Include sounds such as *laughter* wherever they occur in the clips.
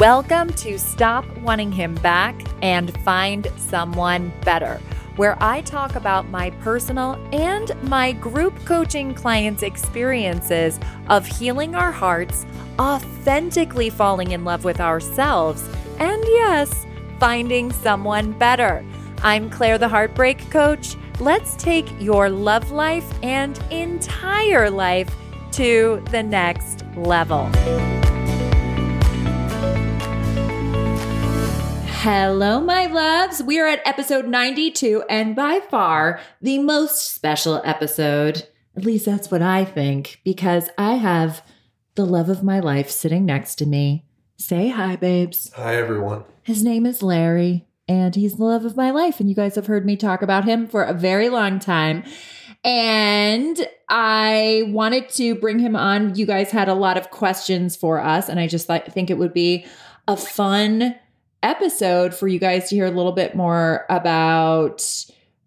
Welcome to Stop Wanting Him Back and Find Someone Better, where I talk about my personal and my group coaching clients' experiences of healing our hearts, authentically falling in love with ourselves, and yes, finding someone better. I'm Claire, the Heartbreak Coach. Let's take your love life and entire life to the next level. Hello, my loves. We are at episode 92, and by far the most special episode. At least that's what I think, because I have the love of my life sitting next to me. Say hi, babes. Hi, everyone. His name is Larry, and he's the love of my life. And you guys have heard me talk about him for a very long time. And I wanted to bring him on. You guys had a lot of questions for us, and I just th- think it would be a fun episode for you guys to hear a little bit more about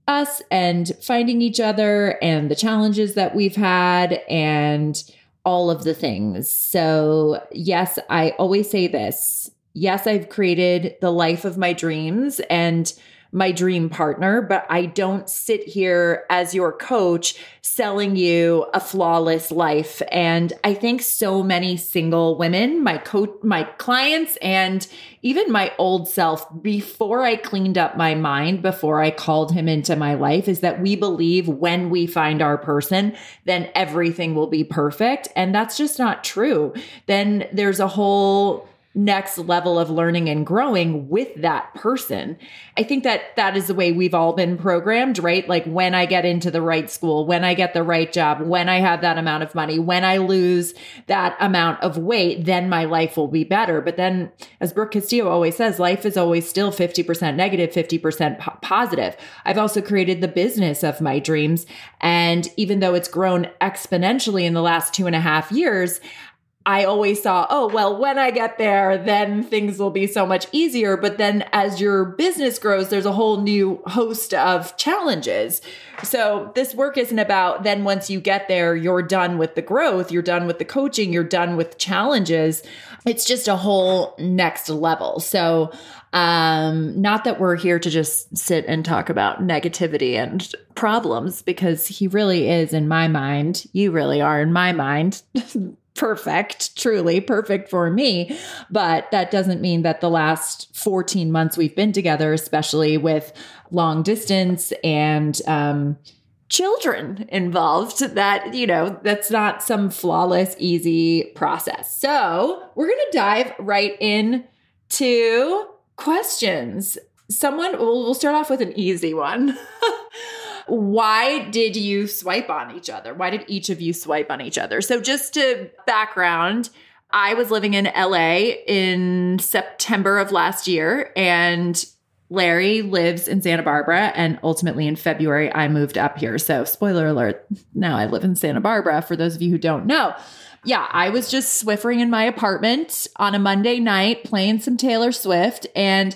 us and finding each other and the challenges that we've had and all of the things. So, yes, I always say this. Yes, I've created the life of my dreams and my dream partner, but I don't sit here as your coach selling you a flawless life. And I think so many single women, my coach, my clients, and even my old self before I cleaned up my mind, before I called him into my life, is that we believe when we find our person, then everything will be perfect. And that's just not true. Then there's a whole next level of learning and growing with that person. I think that that is the way we've all been programmed, right? Like when I get into the right school, when I get the right job, when I have that amount of money, when I lose that amount of weight, then my life will be better. But then, as Brooke Castillo always says, life is always still 50% negative, 50% po- positive. I've also created the business of my dreams. And even though it's grown exponentially in the last two and a half years, I always saw, oh, well, when I get there, then things will be so much easier. But then as your business grows, there's a whole new host of challenges. So this work isn't about then once you get there, you're done with the growth, you're done with the coaching, you're done with challenges. It's just a whole next level. So, um, not that we're here to just sit and talk about negativity and problems because he really is in my mind. You really are in my mind. *laughs* perfect, truly perfect for me. But that doesn't mean that the last 14 months we've been together, especially with long distance and, um, children involved that you know that's not some flawless easy process. So we're gonna dive right in to questions. Someone we'll, we'll start off with an easy one *laughs* why did you swipe on each other? Why did each of you swipe on each other? So, just to background, I was living in LA in September of last year, and Larry lives in Santa Barbara. And ultimately, in February, I moved up here. So, spoiler alert, now I live in Santa Barbara for those of you who don't know. Yeah, I was just swiffering in my apartment on a Monday night playing some Taylor Swift. And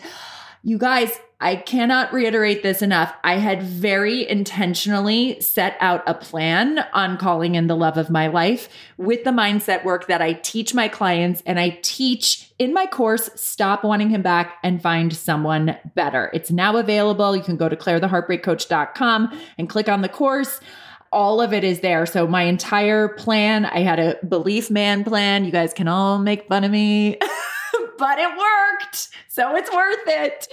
you guys, I cannot reiterate this enough. I had very intentionally set out a plan on calling in the love of my life with the mindset work that I teach my clients and I teach in my course, Stop Wanting Him Back and Find Someone Better. It's now available. You can go to clairetheheartbreakcoach.com and click on the course all of it is there. So my entire plan, I had a belief man plan. You guys can all make fun of me. *laughs* but it worked. So it's worth it.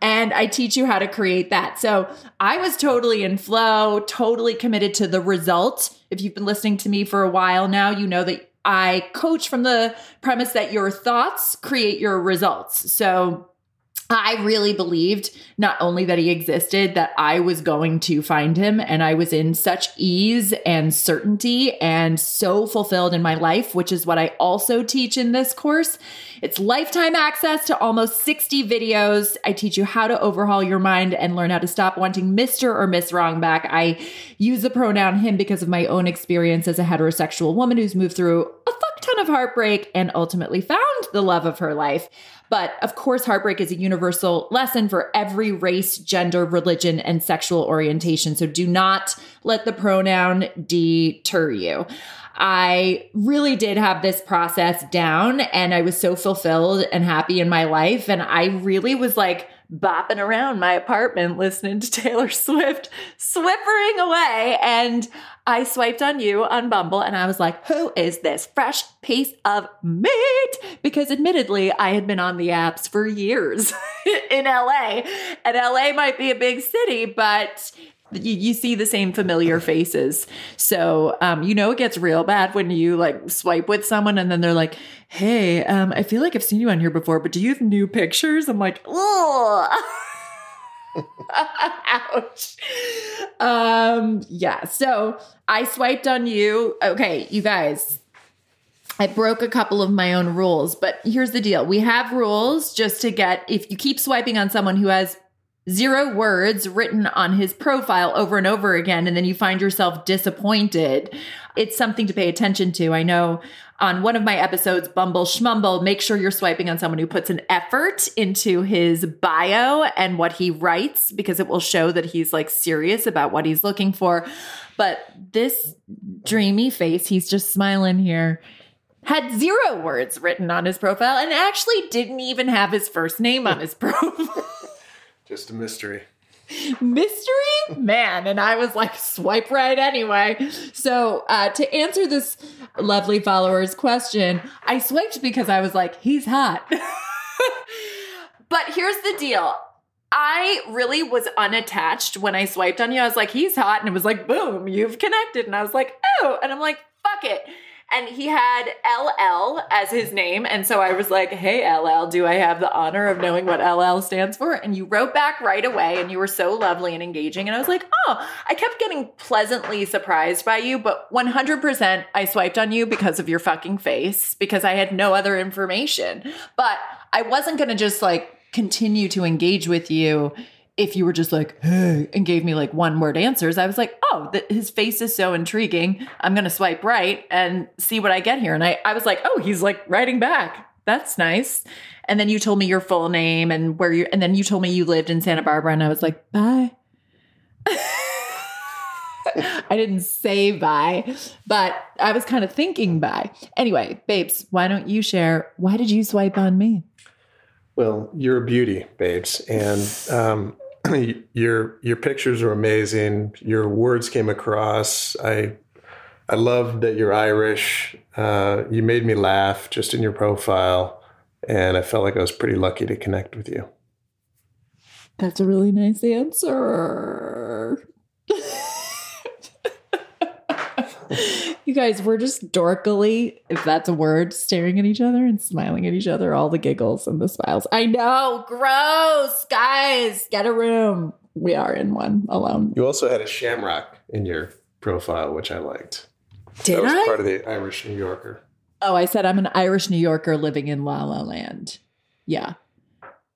And I teach you how to create that. So I was totally in flow, totally committed to the result. If you've been listening to me for a while now, you know that I coach from the premise that your thoughts create your results. So I really believed not only that he existed, that I was going to find him. And I was in such ease and certainty and so fulfilled in my life, which is what I also teach in this course. It's lifetime access to almost 60 videos. I teach you how to overhaul your mind and learn how to stop wanting Mr. or Miss Wrong back. I use the pronoun him because of my own experience as a heterosexual woman who's moved through a fuck ton of heartbreak and ultimately found the love of her life. But of course, heartbreak is a universal lesson for every race, gender, religion, and sexual orientation. So do not let the pronoun deter you. I really did have this process down and I was so fulfilled and happy in my life. And I really was like, bopping around my apartment listening to *laughs* Taylor Swift, swippering away. And I swiped on you on Bumble and I was like, who is this fresh piece of meat? Because admittedly, I had been on the apps for years *laughs* in LA. And LA might be a big city, but you, you see the same familiar faces. So, um, you know, it gets real bad when you like swipe with someone and then they're like, Hey, um, I feel like I've seen you on here before, but do you have new pictures? I'm like, oh, *laughs* ouch. Um, yeah. So I swiped on you. Okay, you guys, I broke a couple of my own rules, but here's the deal. We have rules just to get, if you keep swiping on someone who has zero words written on his profile over and over again, and then you find yourself disappointed, it's something to pay attention to. I know on one of my episodes, Bumble Shmumble, make sure you're swiping on someone who puts an effort into his bio and what he writes because it will show that he's like serious about what he's looking for. But this dreamy face, he's just smiling here had zero words written on his profile and actually didn't even have his first name on his *laughs* profile. Just a mystery. Mystery man. And I was like, swipe right anyway. So, uh, to answer this lovely follower's question, I swiped because I was like, he's hot. *laughs* but here's the deal. I really was unattached when I swiped on you. I was like, he's hot. And it was like, boom, you've connected. And I was like, oh. And I'm like, fuck it and he had LL as his name. And so I was like, hey, LL, do I have the honor of knowing what LL stands for? And you wrote back right away and you were so lovely and engaging. And I was like, oh, I kept getting pleasantly surprised by you, but 100% I swiped on you because of your fucking face, because I had no other information. But I wasn't going to just like continue to engage with you if you were just like, hey, and gave me like one word answers, I was like, oh, his face is so intriguing. I'm going to swipe right and see what I get here. And I, I was like, oh, he's like writing back. That's nice. And then you told me your full name and where you, and then you told me you lived in Santa Barbara. And I was like, bye. *laughs* I didn't say bye, but I was kind of thinking bye. Anyway, babes, why don't you share? Why did you swipe on me? Well, you're a beauty, babes, and um, *clears throat* your your pictures are amazing. Your words came across. I I love that you're Irish. Uh, you made me laugh just in your profile, and I felt like I was pretty lucky to connect with you. That's a really nice answer. You guys, we're just dorkily, if that's a word, staring at each other and smiling at each other, all the giggles and the smiles. I know, gross. Guys, get a room. We are in one alone. You also had a shamrock in your profile, which I liked. Did that was I? part of the Irish New Yorker. Oh, I said I'm an Irish New Yorker living in La La Land. Yeah.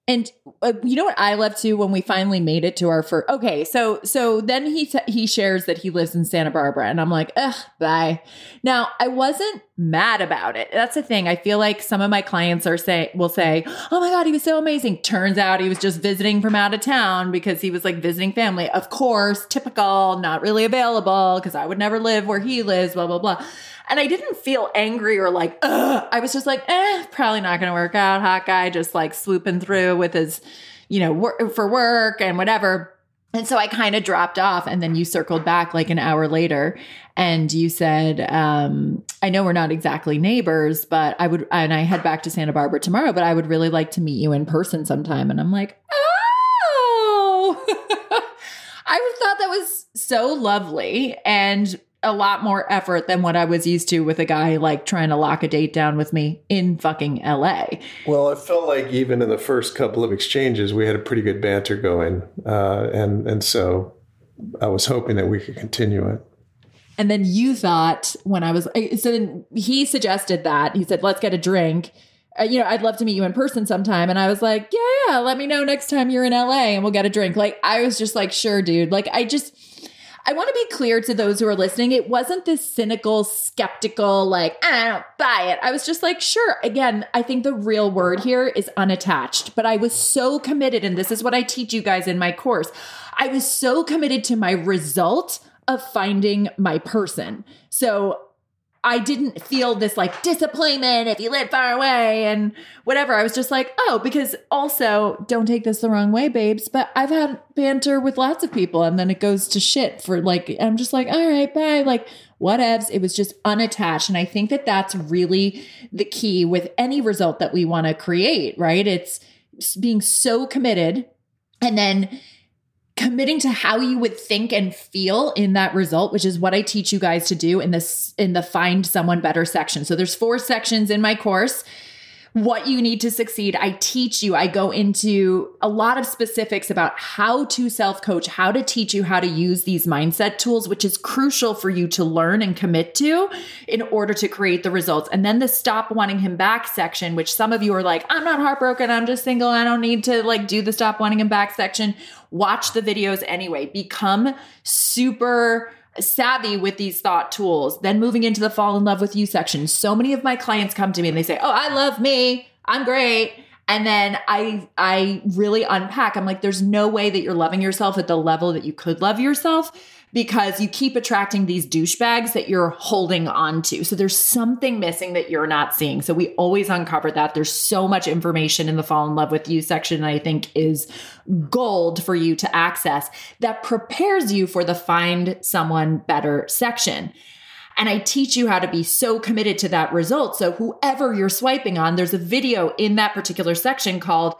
And uh, you know what I love too when we finally made it to our first. Okay, so so then he t- he shares that he lives in Santa Barbara, and I'm like, ugh, bye. Now I wasn't mad about it. That's the thing. I feel like some of my clients are say will say, oh my god, he was so amazing. Turns out he was just visiting from out of town because he was like visiting family. Of course, typical, not really available because I would never live where he lives. Blah blah blah. And I didn't feel angry or like, ugh. I was just like, eh, probably not going to work out. Hot guy just like swooping through with his, you know, work for work and whatever. And so I kind of dropped off. And then you circled back like an hour later and you said, um, I know we're not exactly neighbors, but I would, and I head back to Santa Barbara tomorrow, but I would really like to meet you in person sometime. And I'm like, oh, *laughs* I thought that was so lovely. And a lot more effort than what I was used to with a guy like trying to lock a date down with me in fucking LA. Well, it felt like even in the first couple of exchanges, we had a pretty good banter going, uh, and and so I was hoping that we could continue it. And then you thought when I was so then he suggested that he said, "Let's get a drink." Uh, you know, I'd love to meet you in person sometime. And I was like, yeah, yeah, let me know next time you're in LA and we'll get a drink. Like, I was just like, sure, dude. Like, I just, I want to be clear to those who are listening. It wasn't this cynical, skeptical, like, eh, I don't buy it. I was just like, sure. Again, I think the real word here is unattached, but I was so committed. And this is what I teach you guys in my course. I was so committed to my result of finding my person. So I didn't feel this like disappointment if you live far away and whatever. I was just like, oh, because also don't take this the wrong way, babes, but I've had banter with lots of people and then it goes to shit for like, I'm just like, all right, bye. Like, whatevs. It was just unattached. And I think that that's really the key with any result that we want to create, right? It's being so committed and then committing to how you would think and feel in that result which is what i teach you guys to do in this in the find someone better section. So there's four sections in my course what you need to succeed. I teach you, I go into a lot of specifics about how to self coach, how to teach you how to use these mindset tools, which is crucial for you to learn and commit to in order to create the results. And then the stop wanting him back section, which some of you are like, I'm not heartbroken. I'm just single. I don't need to like do the stop wanting him back section. Watch the videos anyway. Become super savvy with these thought tools. Then moving into the fall in love with you section. So many of my clients come to me and they say, "Oh, I love me. I'm great." And then I I really unpack. I'm like there's no way that you're loving yourself at the level that you could love yourself because you keep attracting these douchebags that you're holding on to. So there's something missing that you're not seeing. So we always uncover that. There's so much information in the fall in love with you section that I think is gold for you to access that prepares you for the find someone better section. And I teach you how to be so committed to that result. So whoever you're swiping on, there's a video in that particular section called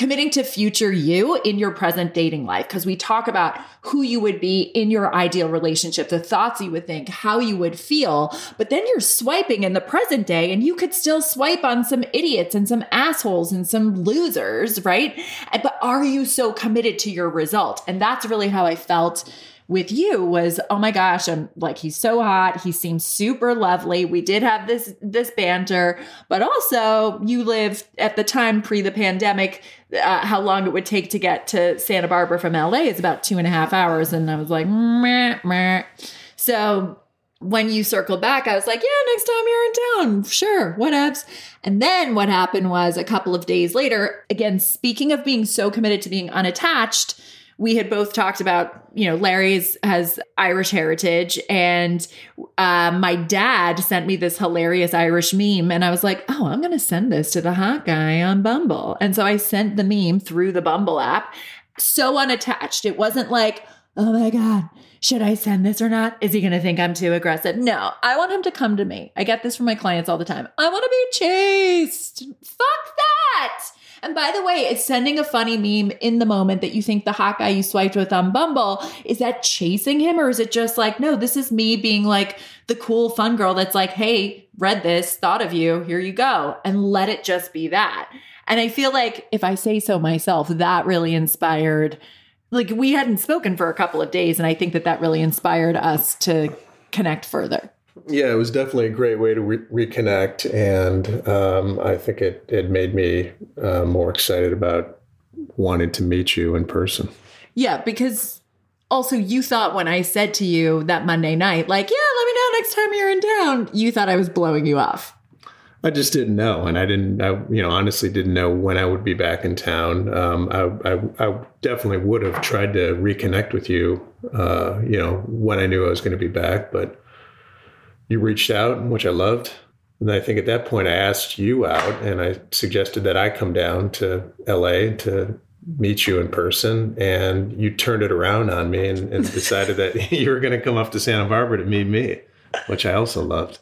committing to future you in your present dating life because we talk about who you would be in your ideal relationship, the thoughts you would think, how you would feel. But then you're swiping in the present day and you could still swipe on some idiots and some assholes and some losers, right? But are you so committed to your result? And that's really how I felt with you was oh my gosh i'm like he's so hot he seems super lovely we did have this this banter but also you lived at the time pre the pandemic uh, how long it would take to get to santa barbara from la is about two and a half hours and i was like meh, meh. so when you circled back, I was like, yeah, next time you're in town, sure, whatevs. And then what happened was a couple of days later, again, speaking of being so committed to being unattached, we had both talked about, you know, Larry's has Irish heritage, and uh, my dad sent me this hilarious Irish meme, and I was like, oh, I'm going to send this to the hot guy on Bumble. And so I sent the meme through the Bumble app, so unattached. It wasn't like, oh my God, should I send this or not? Is he going to think I'm too aggressive? No, I want him to come to me. I get this from my clients all the time. I want to be chased. Fuck that. And by the way, it's sending a funny meme in the moment that you think the hot guy you swiped with on Bumble is that chasing him, or is it just like, no, this is me being like the cool, fun girl that's like, hey, read this, thought of you, here you go, and let it just be that. And I feel like if I say so myself, that really inspired. Like we hadn't spoken for a couple of days, and I think that that really inspired us to connect further. Yeah, it was definitely a great way to re- reconnect, and um, I think it it made me uh, more excited about wanting to meet you in person. Yeah, because also you thought when I said to you that Monday night, like, yeah, let me know next time you're in town, you thought I was blowing you off. I just didn't know, and I didn't, I, you know, honestly didn't know when I would be back in town. Um, I, I, I, definitely would have tried to reconnect with you, uh, you know, when I knew I was going to be back, but you reached out, which I loved. And I think at that point I asked you out and I suggested that I come down to LA to meet you in person. And you turned it around on me and, and decided that *laughs* you were going to come up to Santa Barbara to meet me, which I also loved.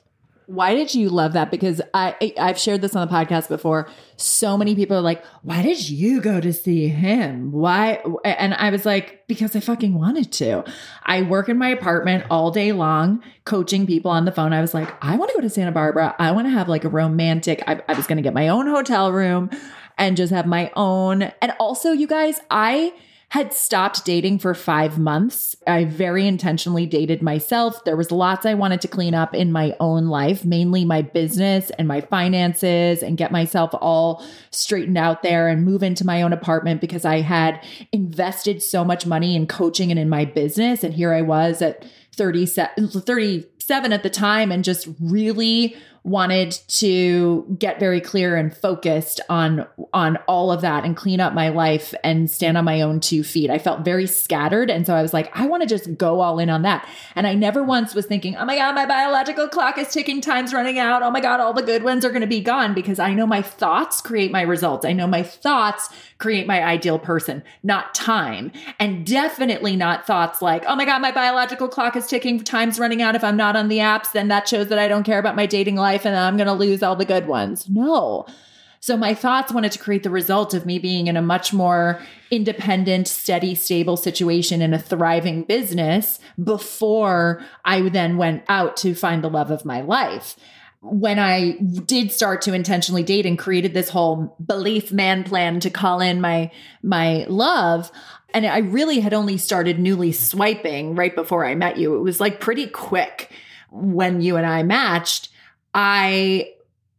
Why did you love that? Because I I've shared this on the podcast before. So many people are like, "Why did you go to see him? Why?" And I was like, "Because I fucking wanted to." I work in my apartment all day long, coaching people on the phone. I was like, "I want to go to Santa Barbara. I want to have like a romantic." I, I was going to get my own hotel room and just have my own. And also, you guys, I had stopped dating for five months. I very intentionally dated myself. There was lots I wanted to clean up in my own life, mainly my business and my finances, and get myself all straightened out there and move into my own apartment because I had invested so much money in coaching and in my business. And here I was at 37, 37 at the time and just really wanted to get very clear and focused on on all of that and clean up my life and stand on my own two feet. I felt very scattered and so I was like I want to just go all in on that. And I never once was thinking, "Oh my god, my biological clock is ticking, time's running out. Oh my god, all the good ones are going to be gone" because I know my thoughts create my results. I know my thoughts create my ideal person, not time. And definitely not thoughts like, "Oh my god, my biological clock is ticking, time's running out if I'm not on the apps, then that shows that I don't care about my dating life and I'm going to lose all the good ones. No. So my thoughts wanted to create the result of me being in a much more independent, steady, stable situation in a thriving business before I then went out to find the love of my life. When I did start to intentionally date and created this whole belief man plan to call in my my love, and I really had only started newly swiping right before I met you. It was like pretty quick when you and I matched. I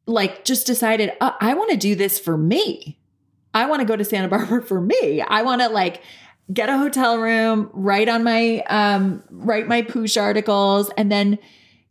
like just decided uh, I want to do this for me. I want to go to Santa *laughs* Barbara for me. I want to like get a hotel room, write on my um write my Poosh articles and then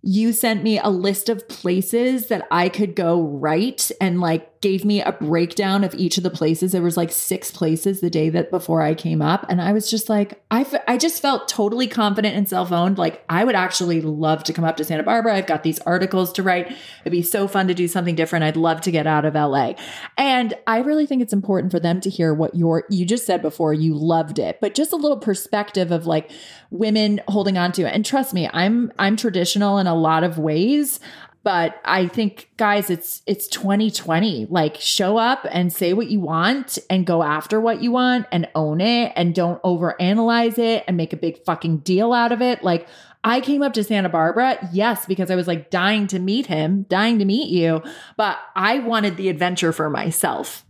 you sent me a list of places that I could go write and like gave me a breakdown of each of the places. There was like six places the day that before I came up. And I was just like, I, f- I just felt totally confident and self owned. Like I would actually love to come up to Santa Barbara. I've got these articles to write. It'd be so fun to do something different. I'd love to get out of LA. And I really think it's important for them to hear what your, you just said before, you loved it, but just a little perspective of like, women holding on to it. And trust me, I'm I'm traditional in a lot of ways, but I think guys, it's it's 2020. Like show up and say what you want and go after what you want and own it and don't overanalyze it and make a big fucking deal out of it. Like I came up to Santa Barbara, yes, because I was like dying to meet him, dying to meet you, but I wanted the adventure for myself.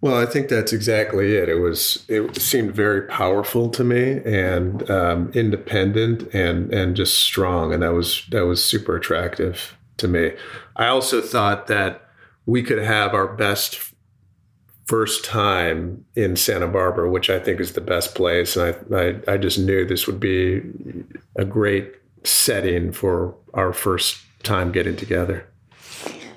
Well, I think that's exactly it. It was it seemed very powerful to me and um, independent and and just strong, and that was that was super attractive to me. I also thought that we could have our best first time in Santa Barbara, which I think is the best place, and I I, I just knew this would be a great setting for our first time getting together.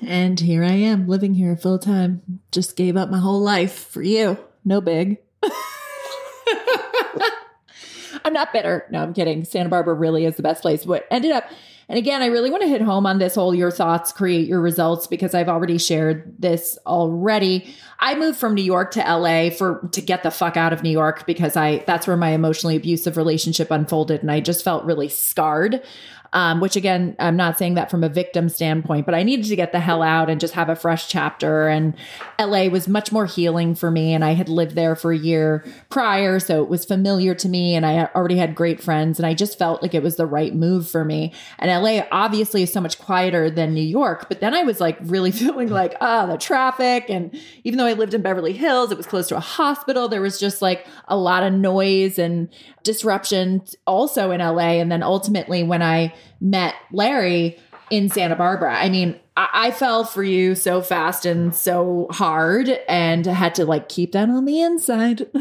And here I am living here full time. Just gave up my whole life for you. No big. *laughs* I'm not bitter. No, I'm kidding. Santa Barbara really is the best place. What ended up, and again, I really want to hit home on this whole your thoughts create your results because I've already shared this already. I moved from New York to LA for to get the fuck out of New York because I that's where my emotionally abusive relationship unfolded and I just felt really scarred um, which again, I'm not saying that from a victim standpoint, but I needed to get the hell out and just have a fresh chapter. And LA was much more healing for me. And I had lived there for a year prior. So it was familiar to me. And I already had great friends. And I just felt like it was the right move for me. And LA obviously is so much quieter than New York. But then I was like really *laughs* feeling like, ah, oh, the traffic. And even though I lived in Beverly Hills, it was close to a hospital. There was just like a lot of noise and disruption also in LA. And then ultimately, when I met Larry in Santa Barbara, I mean, I, I fell for you so fast and so hard and had to like keep that on the inside. *laughs*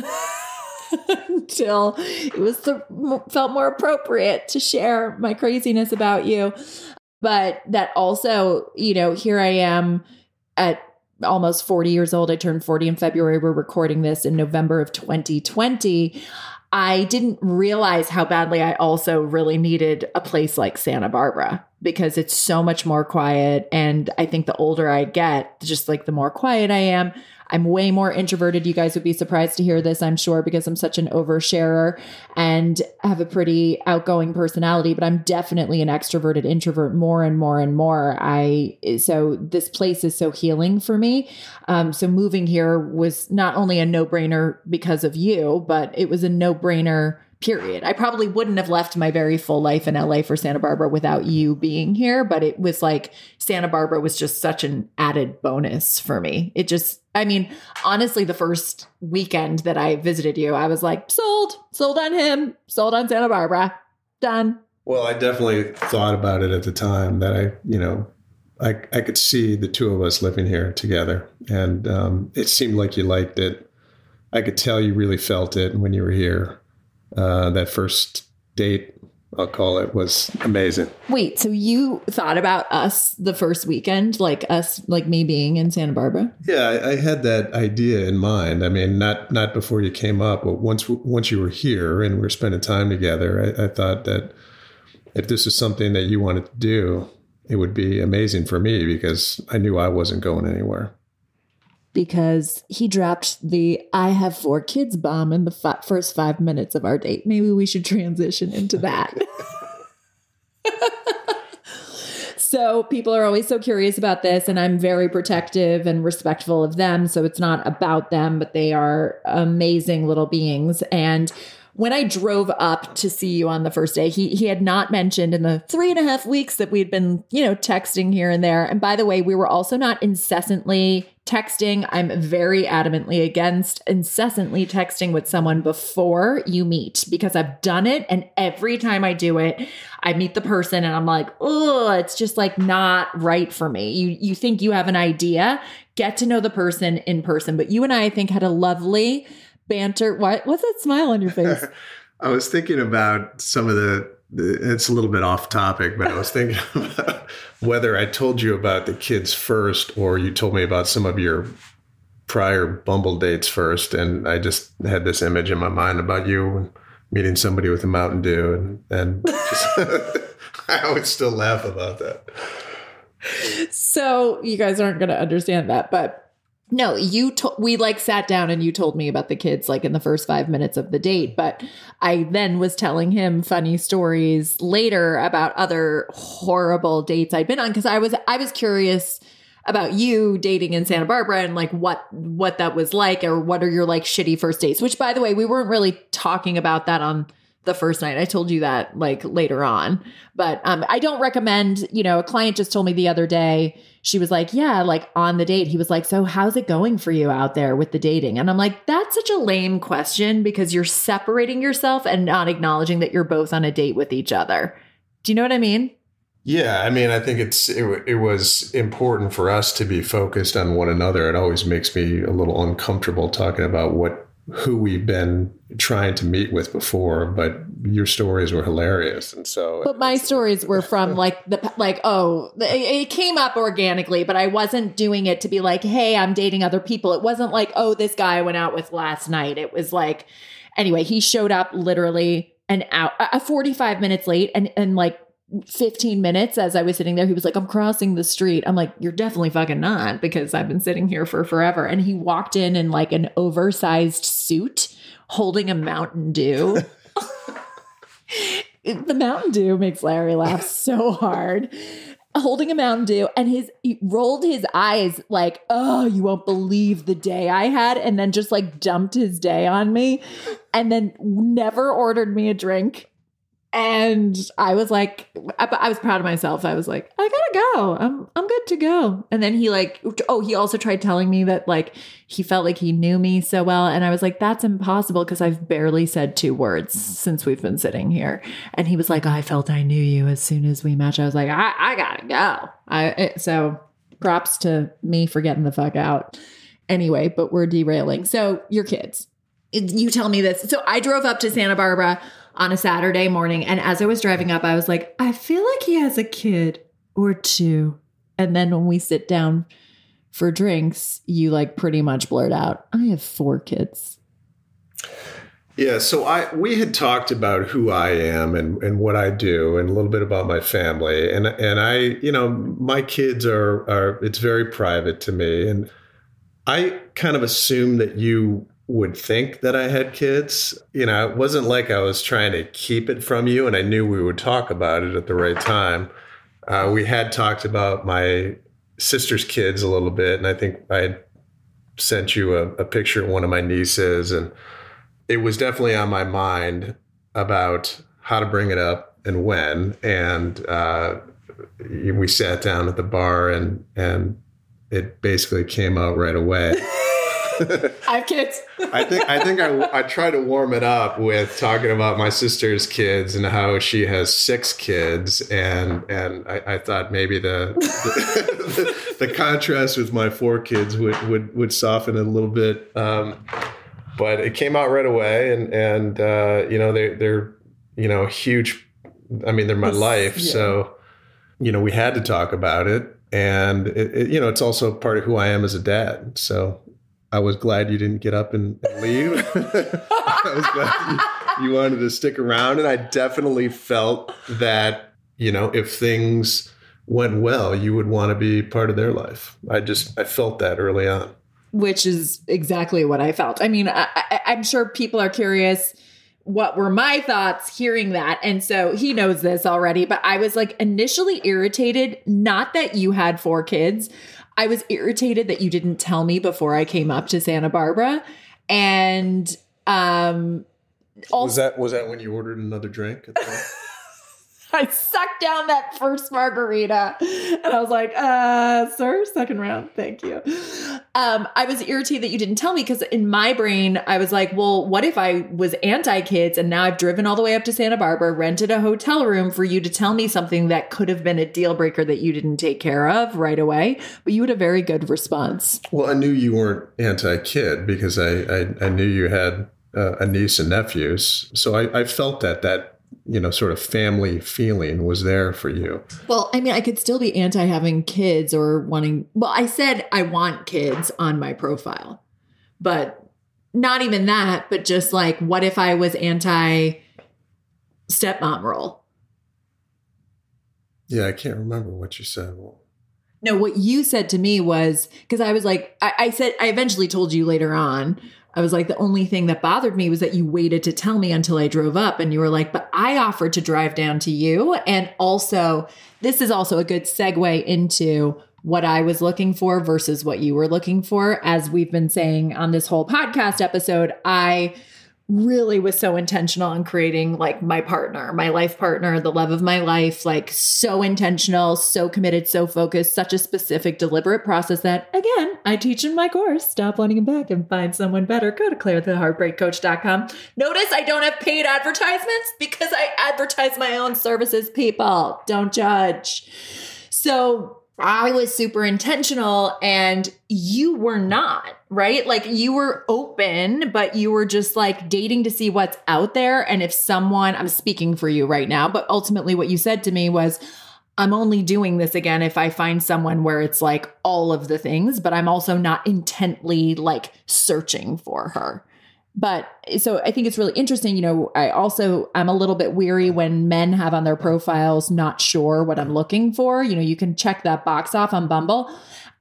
until it was the, felt more appropriate to share my craziness about you but that also you know here i am at almost 40 years old i turned 40 in february we're recording this in november of 2020 I didn't realize how badly I also really needed a place like Santa Barbara because it's so much more quiet. And I think the older I get, just like the more quiet I am, I'm way more introverted. You guys would be surprised to hear this, I'm sure, because I'm such an oversharer and have a pretty outgoing personality, but I'm definitely an extroverted introvert more and more and more. I so this place is so healing for me. Um, so moving here was not only a no-brainer because of you, but it was a no-brainer period. I probably wouldn't have left my very full life in LA for Santa Barbara without you being here, but it was like Santa Barbara was just such an added bonus for me. It just, I mean, honestly, the first weekend that I visited you, I was like, sold, sold on him, sold on Santa Barbara, done. Well, I definitely thought about it at the time that I, you know, I, I could see the two of us living here together. And um, it seemed like you liked it. I could tell you really felt it when you were here uh, that first date I'll call it, was amazing. Wait, so you thought about us the first weekend, like us, like me being in Santa Barbara? Yeah, I, I had that idea in mind. I mean, not not before you came up, but once once you were here and we were spending time together, I, I thought that if this is something that you wanted to do, it would be amazing for me because I knew I wasn't going anywhere. Because he dropped the I have four kids bomb in the f- first five minutes of our date. Maybe we should transition into *laughs* that. so people are always so curious about this, and I'm very protective and respectful of them. So it's not about them, but they are amazing little beings. And when I drove up to see you on the first day, he he had not mentioned in the three and a half weeks that we'd been, you know, texting here and there. And by the way, we were also not incessantly texting. I'm very adamantly against incessantly texting with someone before you meet because I've done it. And every time I do it, I meet the person and I'm like, oh, it's just like not right for me. You you think you have an idea, get to know the person in person. But you and I, I think, had a lovely banter. What? What's that smile on your face? *laughs* I was thinking about some of the, the. It's a little bit off topic, but I was thinking *laughs* about whether I told you about the kids first or you told me about some of your prior Bumble dates first, and I just had this image in my mind about you meeting somebody with a Mountain Dew, and and just, *laughs* I would still laugh about that. So you guys aren't going to understand that, but no, you to- we like sat down and you told me about the kids like in the first 5 minutes of the date, but I then was telling him funny stories later about other horrible dates I'd been on cuz I was I was curious about you dating in Santa Barbara and like what what that was like or what are your like shitty first dates, which by the way, we weren't really talking about that on the first night. I told you that like later on. But um I don't recommend, you know, a client just told me the other day, she was like, "Yeah, like on the date." He was like, "So how's it going for you out there with the dating?" And I'm like, "That's such a lame question because you're separating yourself and not acknowledging that you're both on a date with each other." Do you know what I mean? Yeah, I mean, I think it's it, it was important for us to be focused on one another. It always makes me a little uncomfortable talking about what who we've been trying to meet with before, but your stories were hilarious, and so. But my stories were from *laughs* like the like oh it came up organically, but I wasn't doing it to be like hey I'm dating other people. It wasn't like oh this guy I went out with last night. It was like anyway he showed up literally an hour, a 45 minutes late, and and like 15 minutes as I was sitting there, he was like, I'm crossing the street. I'm like, You're definitely fucking not because I've been sitting here for forever. And he walked in in like an oversized suit holding a Mountain Dew. *laughs* the Mountain Dew makes Larry laugh *laughs* so hard. Holding a Mountain Dew, and his he rolled his eyes like, "Oh, you won't believe the day I had," and then just like dumped his day on me, and then never ordered me a drink and I was like, I, I, was proud of myself. I was like, I gotta go. I'm I'm good to go. And then he like, oh, he also tried telling me that like he felt like he knew me so well, and I was like, that's impossible because I've barely said two words since we've been sitting here. And he was like, oh, I felt I knew you as soon as we matched. I was like, I I gotta go. I it, so props to me for getting the fuck out. Anyway, but we're derailing. So your kids, you tell me this. So I drove up to Santa Barbara on a Saturday morning. And as I was driving up, I was like, I feel like he has a kid or two. And then when we sit down for drinks, you like pretty much blurt out, I have four kids. Yeah, so I we had talked about who I am and, and what I do and a little bit about my family. And and I, you know, my kids are are it's very private to me. And I kind of assume that you would think that I had kids. You know, it wasn't like I was trying to keep it from you, and I knew we would talk about it at the right time. Uh, we had talked about my sister's kids a little bit, and I think I sent you a, a picture of one of my nieces, and it was definitely on my mind about how to bring it up and when. And uh, we sat down at the bar, and and it basically came out right away. *laughs* *laughs* I have kids. *laughs* I think I think I, I try to warm it up with talking about my sister's kids and how she has six kids, and and I, I thought maybe the the, the, *laughs* the contrast with my four kids would would would soften it a little bit. Um, but it came out right away, and and uh, you know they they're you know huge I mean, they're my Yes, life. yeah. So, you know, we had to talk about it. And, it, it, you know, it's also part of who I am as a dad. So I was glad you didn't get up and, and leave. *laughs* I was glad you, you wanted to stick around. And I definitely felt that, you know, if things went well, you would want to be part of their life. I just, I felt that early on. which is exactly what I felt. I mean, I, I, I'm sure people are curious what were my thoughts hearing that. And so he knows this already, but I was like initially irritated, not that you had four kids. I was irritated that you didn't tell me before I came up to Santa Barbara. And um also Was that, was that when you ordered another drink? *laughs* *laughs* I sucked down that first margarita and I was like, uh, sir, second round. Thank you. Um, I was irritated that you didn't tell me because in my brain, I was like, well, what if I was anti kids and now I've driven all the way up to Santa Barbara, rented a hotel room for you to tell me something that could have been a deal breaker that you didn't take care of right away? But you had a very good response. Well, I knew you weren't anti-kid because I I, I knew you had uh, a niece and nephews, so I, I felt that that you know sort of family feeling was there for you. Well, I mean, I could still be anti having kids or wanting. Well, I said I want kids on my profile, but not even that. But just like, what if I was anti stepmom role? Yeah, I can't remember what you said. Well, No, what you said to me was because I was like, I, I said, I eventually told you later on. I was like, the only thing that bothered me was that you waited to tell me until I drove up. And you were like, but I offered to drive down to you. And also, this is also a good segue into what I was looking for versus what you were looking for. As we've been saying on this whole podcast episode, I really was so intentional in creating like my partner, my life partner, the love of my life, like so intentional, so committed, so focused, such a specific, deliberate process that again, I teach in my course. Stop running him back and find someone better. Go to clairetheheartbreakcoach.com. Notice I don't have paid advertisements because I advertise my own services, people. Don't judge. So I was super intentional and you were not, right? Like you were open, but you were just like dating to see what's out there. And if someone, I'm speaking for you right now, but ultimately what you said to me was, I'm only doing this again if I find someone where it's like all of the things, but I'm also not intently like searching for her. But so I think it's really interesting. You know, I also, I'm a little bit weary when men have on their profiles, not sure what I'm looking for. You know, you can check that box off on Bumble.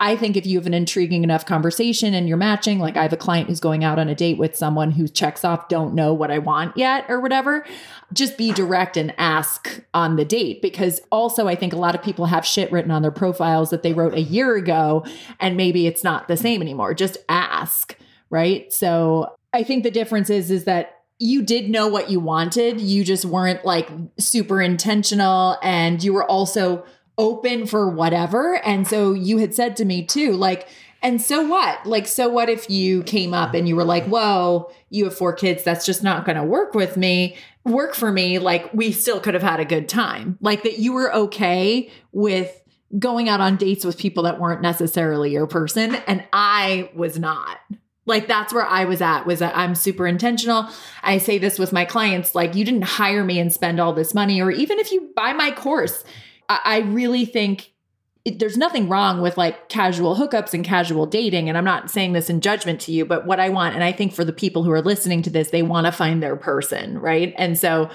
I think if you have an intriguing enough conversation and you're matching, like I have a client who's going out on a date with someone who checks off, don't know what I want yet or whatever, just be direct and ask on the date. Because also, I think a lot of people have shit written on their profiles that they wrote a year ago and maybe it's not the same anymore. Just ask, right? So I think the difference is, is that you did know what you wanted. You just weren't like super intentional and you were also open for whatever. And so you had said to me too, like, and so what? Like, so what if you came up and you were like, whoa, you have four kids. That's just not going to work with me, work for me. Like, we still could have had a good time. Like, that you were okay with going out on dates with people that weren't necessarily your person. And I was not. Like that's where I was at was that I'm super intentional. I say this with my clients like you didn't hire me and spend all this money or even if you buy my course, I, I really think it, there's nothing wrong with like casual hookups and casual dating and I'm not saying this in judgment to you, but what I want and I think for the people who are listening to this, they want to find their person, right? And so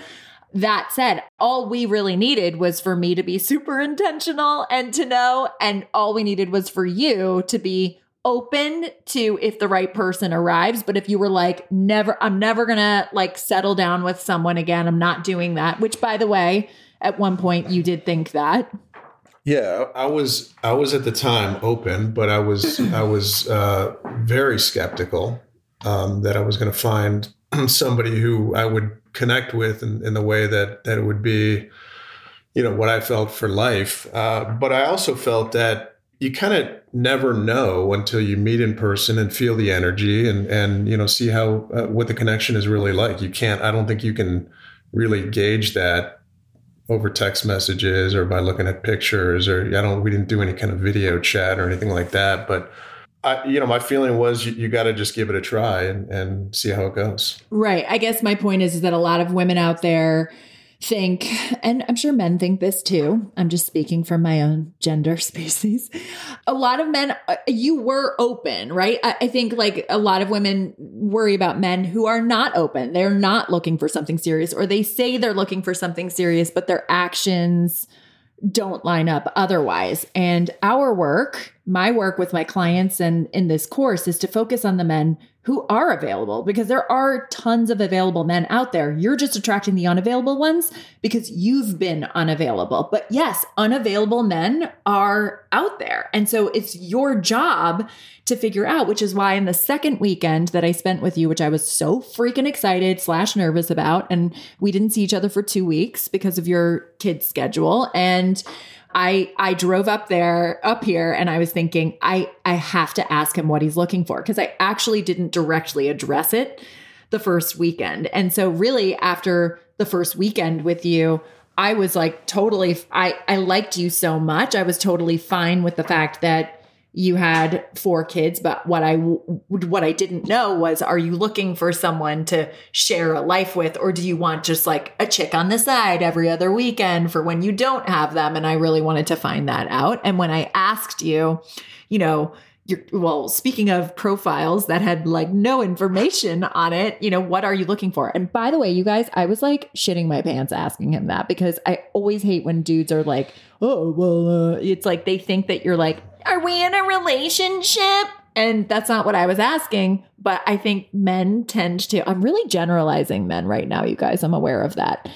that said, all we really needed was for me to be super intentional and to know and all we needed was for you to be open to if the right person arrives but if you were like never i'm never gonna like settle down with someone again i'm not doing that which by the way at one point you did think that Yeah, I was I was at the time open, but I was I was uh, very skeptical um, that I was to find *clears throat* somebody who I would connect with in, in the way that that it would be, you know, what I felt for life. Uh, but I also felt that you kind of never know until you meet in person and feel the energy and and you know see how uh, what the connection is really like. You can't. I don't think you can really gauge that over text messages or by looking at pictures or I don't we didn't do any kind of video chat or anything like that but I you know my feeling was you, you got to just give it a try and, and see how it goes right i guess my point is, is that a lot of women out there think, and I'm sure men think this too. I'm just speaking from my own gender *laughs* species. A lot of men, uh, you were open, right? I, I, think like a lot of women worry about men who are not open. They're not looking for something serious, or they say they're looking for something serious, but their actions don't line up otherwise. And our work, my work with my clients and in this course is to focus on the men who are available because there are tons of available men out there. You're just attracting the unavailable ones because you've been unavailable. But yes, unavailable men are out there. And so it's your job to figure out, which is why in the second weekend that I spent with you, which I was so freaking excited slash nervous about, and we didn't see each other for two weeks because of your kid's schedule. And I I drove up there up here and I was thinking I I have to ask him what he's looking for because I actually didn't directly address it the first weekend. And so really after the first weekend with you, I was like totally I I liked you so much. I was totally fine with the fact that you had four kids but what i what i didn't know was are you looking for someone to share a life with or do you want just like a chick on the side every other weekend for when you don't have them and i really wanted to find that out and when i asked you you know you're, well, speaking of profiles that had like no information on it, you know, what are you looking for? And by the way, you guys, I was like shitting my pants asking him that because I always hate when dudes are like, oh, well, uh, it's like they think that you're like, are we in a relationship? And that's not what I was asking, but I think men tend to, I'm really generalizing men right now, you guys. I'm aware of that.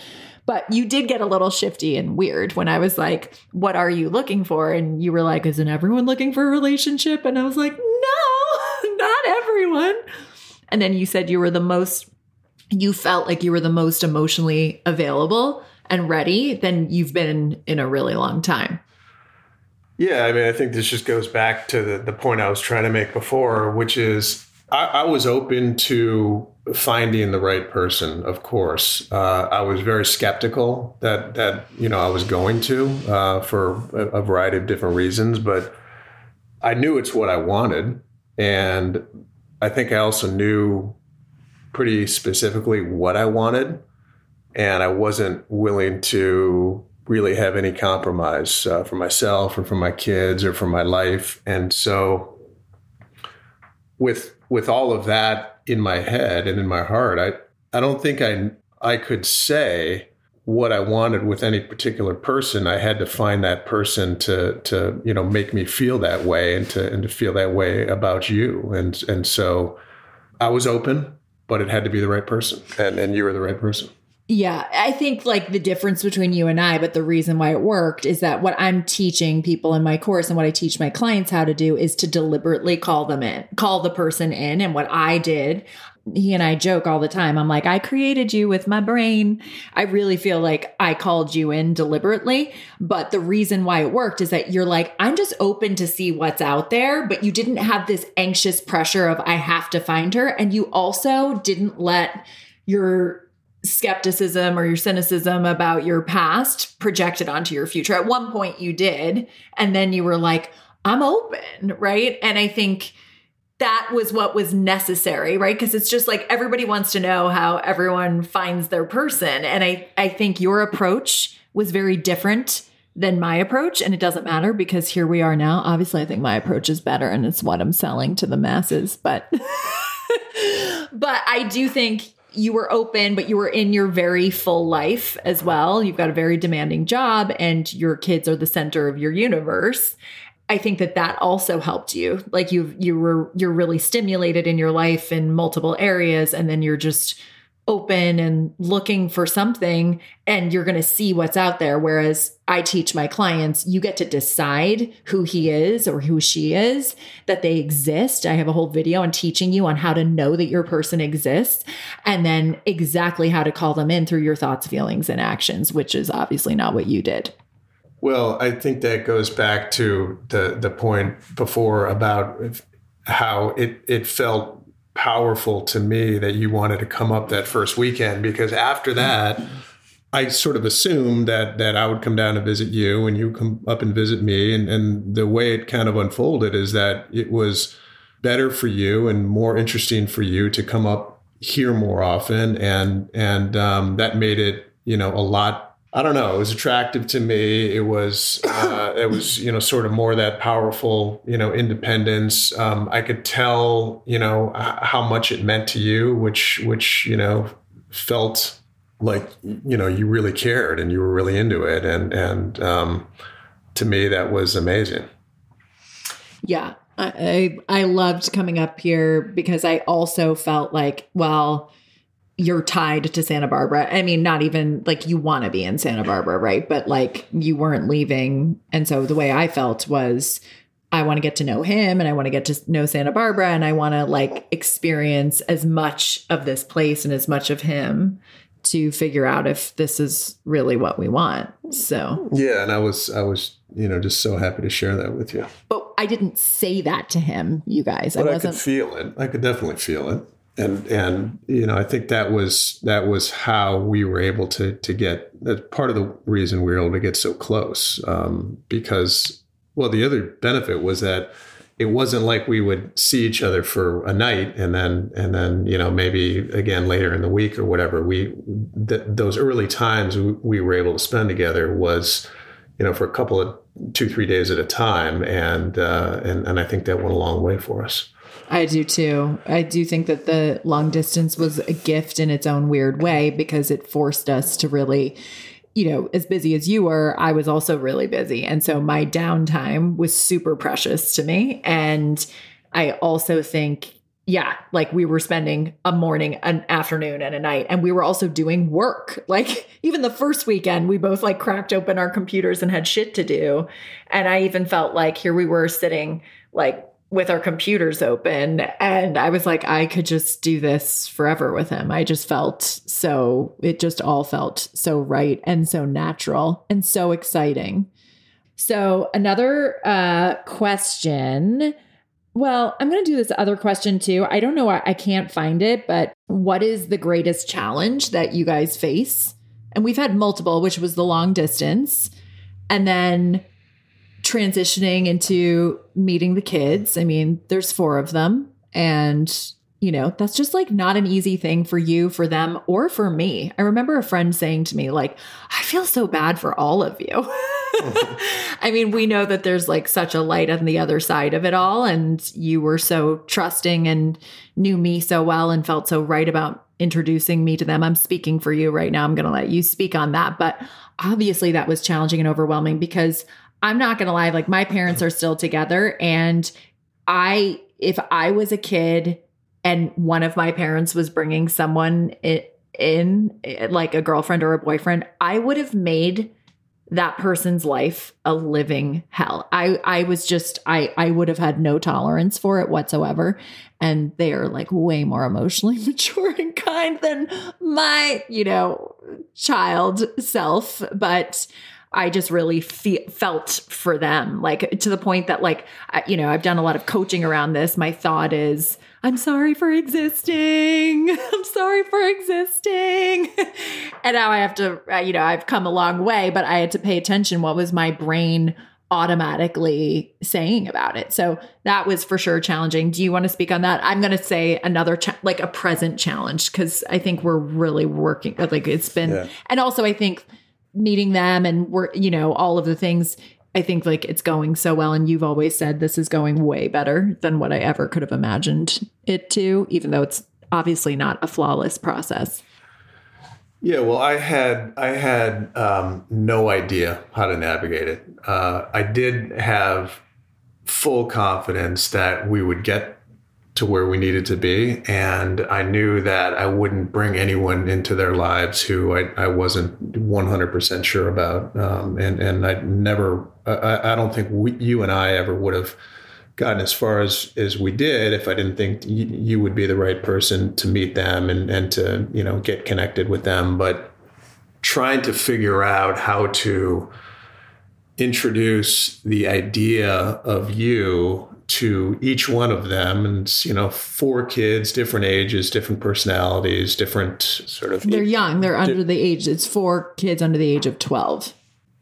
But you did get a little shifty and weird when I was like, What are you looking for? And you were like, Isn't everyone looking for a relationship? And I was like, No, *laughs* not everyone. And then you said you were the most, you felt like you were the most emotionally available and ready than you've been in a really long time. Yeah, I mean, I think this just goes back to the, the point I was trying to make before, which is I, I was open to finding the right person. Of course, uh, I was very skeptical that that you know I was going to uh, for a, a variety of different reasons, but I knew it's what I wanted, and I think I also knew pretty specifically what I wanted, and I wasn't willing to really have any compromise uh, for myself or for my kids or for my life. And so with with all of that in my head and in my heart, I I don't think I I could say what I wanted with any particular person. I had to find that person to to you know make me feel that way and to and to feel that way about you. And and so I was open, but it had to be the right person. And and you were the right person. Yeah, I think like the difference between you and I, but the reason why it worked is that what I'm teaching people in my course and what I teach my clients how to do is to deliberately call them in, call the person in. And what I did, he and I joke all the time. I'm like, I created you with my brain. I really feel like I called you in deliberately. But the reason why it worked is that you're like, I'm just open to see what's out there, but you didn't have this anxious pressure of I have to find her. And you also didn't let your skepticism or your cynicism about your past projected onto your future. At one point you did, and then you were like, I'm open, right? And I think that was what was necessary, right? Because it's just like everybody wants to know how everyone finds their person. And I, I think your approach was very different than my approach. And it doesn't matter because here we are now. Obviously, I think my approach is better and it's what I'm selling to the masses. But *laughs* but I do think you were open, but you were in your very full life as well. You've got a very demanding job and your kids are the center of your universe. I think that that also helped you. Like you you were you're really stimulated in your life in multiple areas and then you're just open and looking for something and you're going to see what's out there. Whereas I teach my clients you get to decide who he is or who she is that they exist. I have a whole video on teaching you on how to know that your person exists and then exactly how to call them in through your thoughts feelings and actions which is obviously not what you did. Well I think that goes back to the the point before about how it it felt powerful to me that you wanted to come up that first weekend because after that I sort of assumed that that I would come down to visit you and you come up and visit me. And and the way it kind of unfolded is that it was better for you and more interesting for you to come up here more often. And and um, that made it you know, a lot I don't know. It was attractive to me. It was, uh, it was, you know, sort of more that powerful, you know, independence. Um, I could tell, you know, how much it meant to you, which, which, you know, felt like, you know, you really cared and you were really into it. And, and, um, to me, that was amazing. Yeah. I, I loved coming up here because I also felt like, well, you're tied to Santa Barbara. I mean, not even like you want to be in Santa Barbara, right? But like you weren't leaving. And so the way I felt was I want to get to know him and I want to get to know Santa Barbara and I want to like experience as much of this place and as much of him to figure out if this is really what we want. So, yeah, and I was I was, you know, just so happy to share that with you. But I didn't say that to him, you guys. But I wasn't I could feel it. I could definitely feel it and and you know I think that was that was how we were able to to get that part of the reason we were able to get so close um, because well the other benefit was that it wasn't like we would see each other for a night and then and then you know maybe again later in the week or whatever we th- those early times we, we were able to spend together was you know for a couple of two three days at a time and uh, and and I think that went a long way for us. I do too. I do think that the long distance was a gift in its own weird way because it forced us to really, you know, as busy as you were, I was also really busy. And so my downtime was super precious to me. And I also think, yeah, like we were spending a morning, an afternoon, and a night. And we were also doing work. *laughs* Like even the first weekend, we both like cracked open our computers and had shit to do. And I even felt like here we were sitting like with our computers open and I was like I could just do this forever with him. I just felt so it just all felt so right and so natural and so exciting. So another uh question well, I'm going to do this other question too. I don't know I can't find it, but what is the greatest challenge that you guys face? And we've had multiple, which was the long distance. And then transitioning into meeting the kids. I mean, there's four of them. And, you know, that's just like not an easy thing for you, for them, or for me. I remember a friend saying to me, like, I feel so bad for all of you. *laughs* I mean, we know that there's like such a light on the other side of it all. And you were so trusting and knew me so well and felt so right about introducing me to them. I'm speaking for you right now. I'm going to let you speak on that. But obviously, that was challenging and overwhelming because I'm not going to lie, like my parents are still together. And I, if I was a kid and one of my parents was bringing someone in, like a girlfriend or a boyfriend, I would have made that person's life a living hell. I I was just I I would have had no tolerance for it whatsoever and they are like way more emotionally *laughs* mature and kind than my, you know, child self, but I just really fe- felt for them, like to the point that, like, I, you know, I've done a lot of coaching around this. My thought is, I'm sorry for existing. *laughs* I'm sorry for existing. *laughs* and now I have to, uh, you know, I've come a long way, but I had to pay attention. What was my brain automatically saying about it? So that was for sure challenging. Do you want to speak on that? I'm going to say another, cha- like a present challenge, because I think we're really working, like it's been, yeah. and also I think, meeting them and we're you know all of the things i think like it's going so well. And you've always said this is going way better than what i ever could have imagined it to even though it's obviously not a flawless process. Yeah well i had i had um, no idea how to navigate it. Uh, i did have full confidence that we would get to where we needed to be. And I knew that I wouldn't bring anyone into their lives who I, I wasn't 100% sure about. Um, and, and I never, I, I don't think we, you and I ever would have gotten as far as, as we did if I didn't think you, you would be the right person to meet them and, and to, you know, get connected with them. But trying to figure out how to introduce the idea of you to each one of them and you know four kids different ages different personalities different sort of they're young they're under the age it's four kids under the age of 12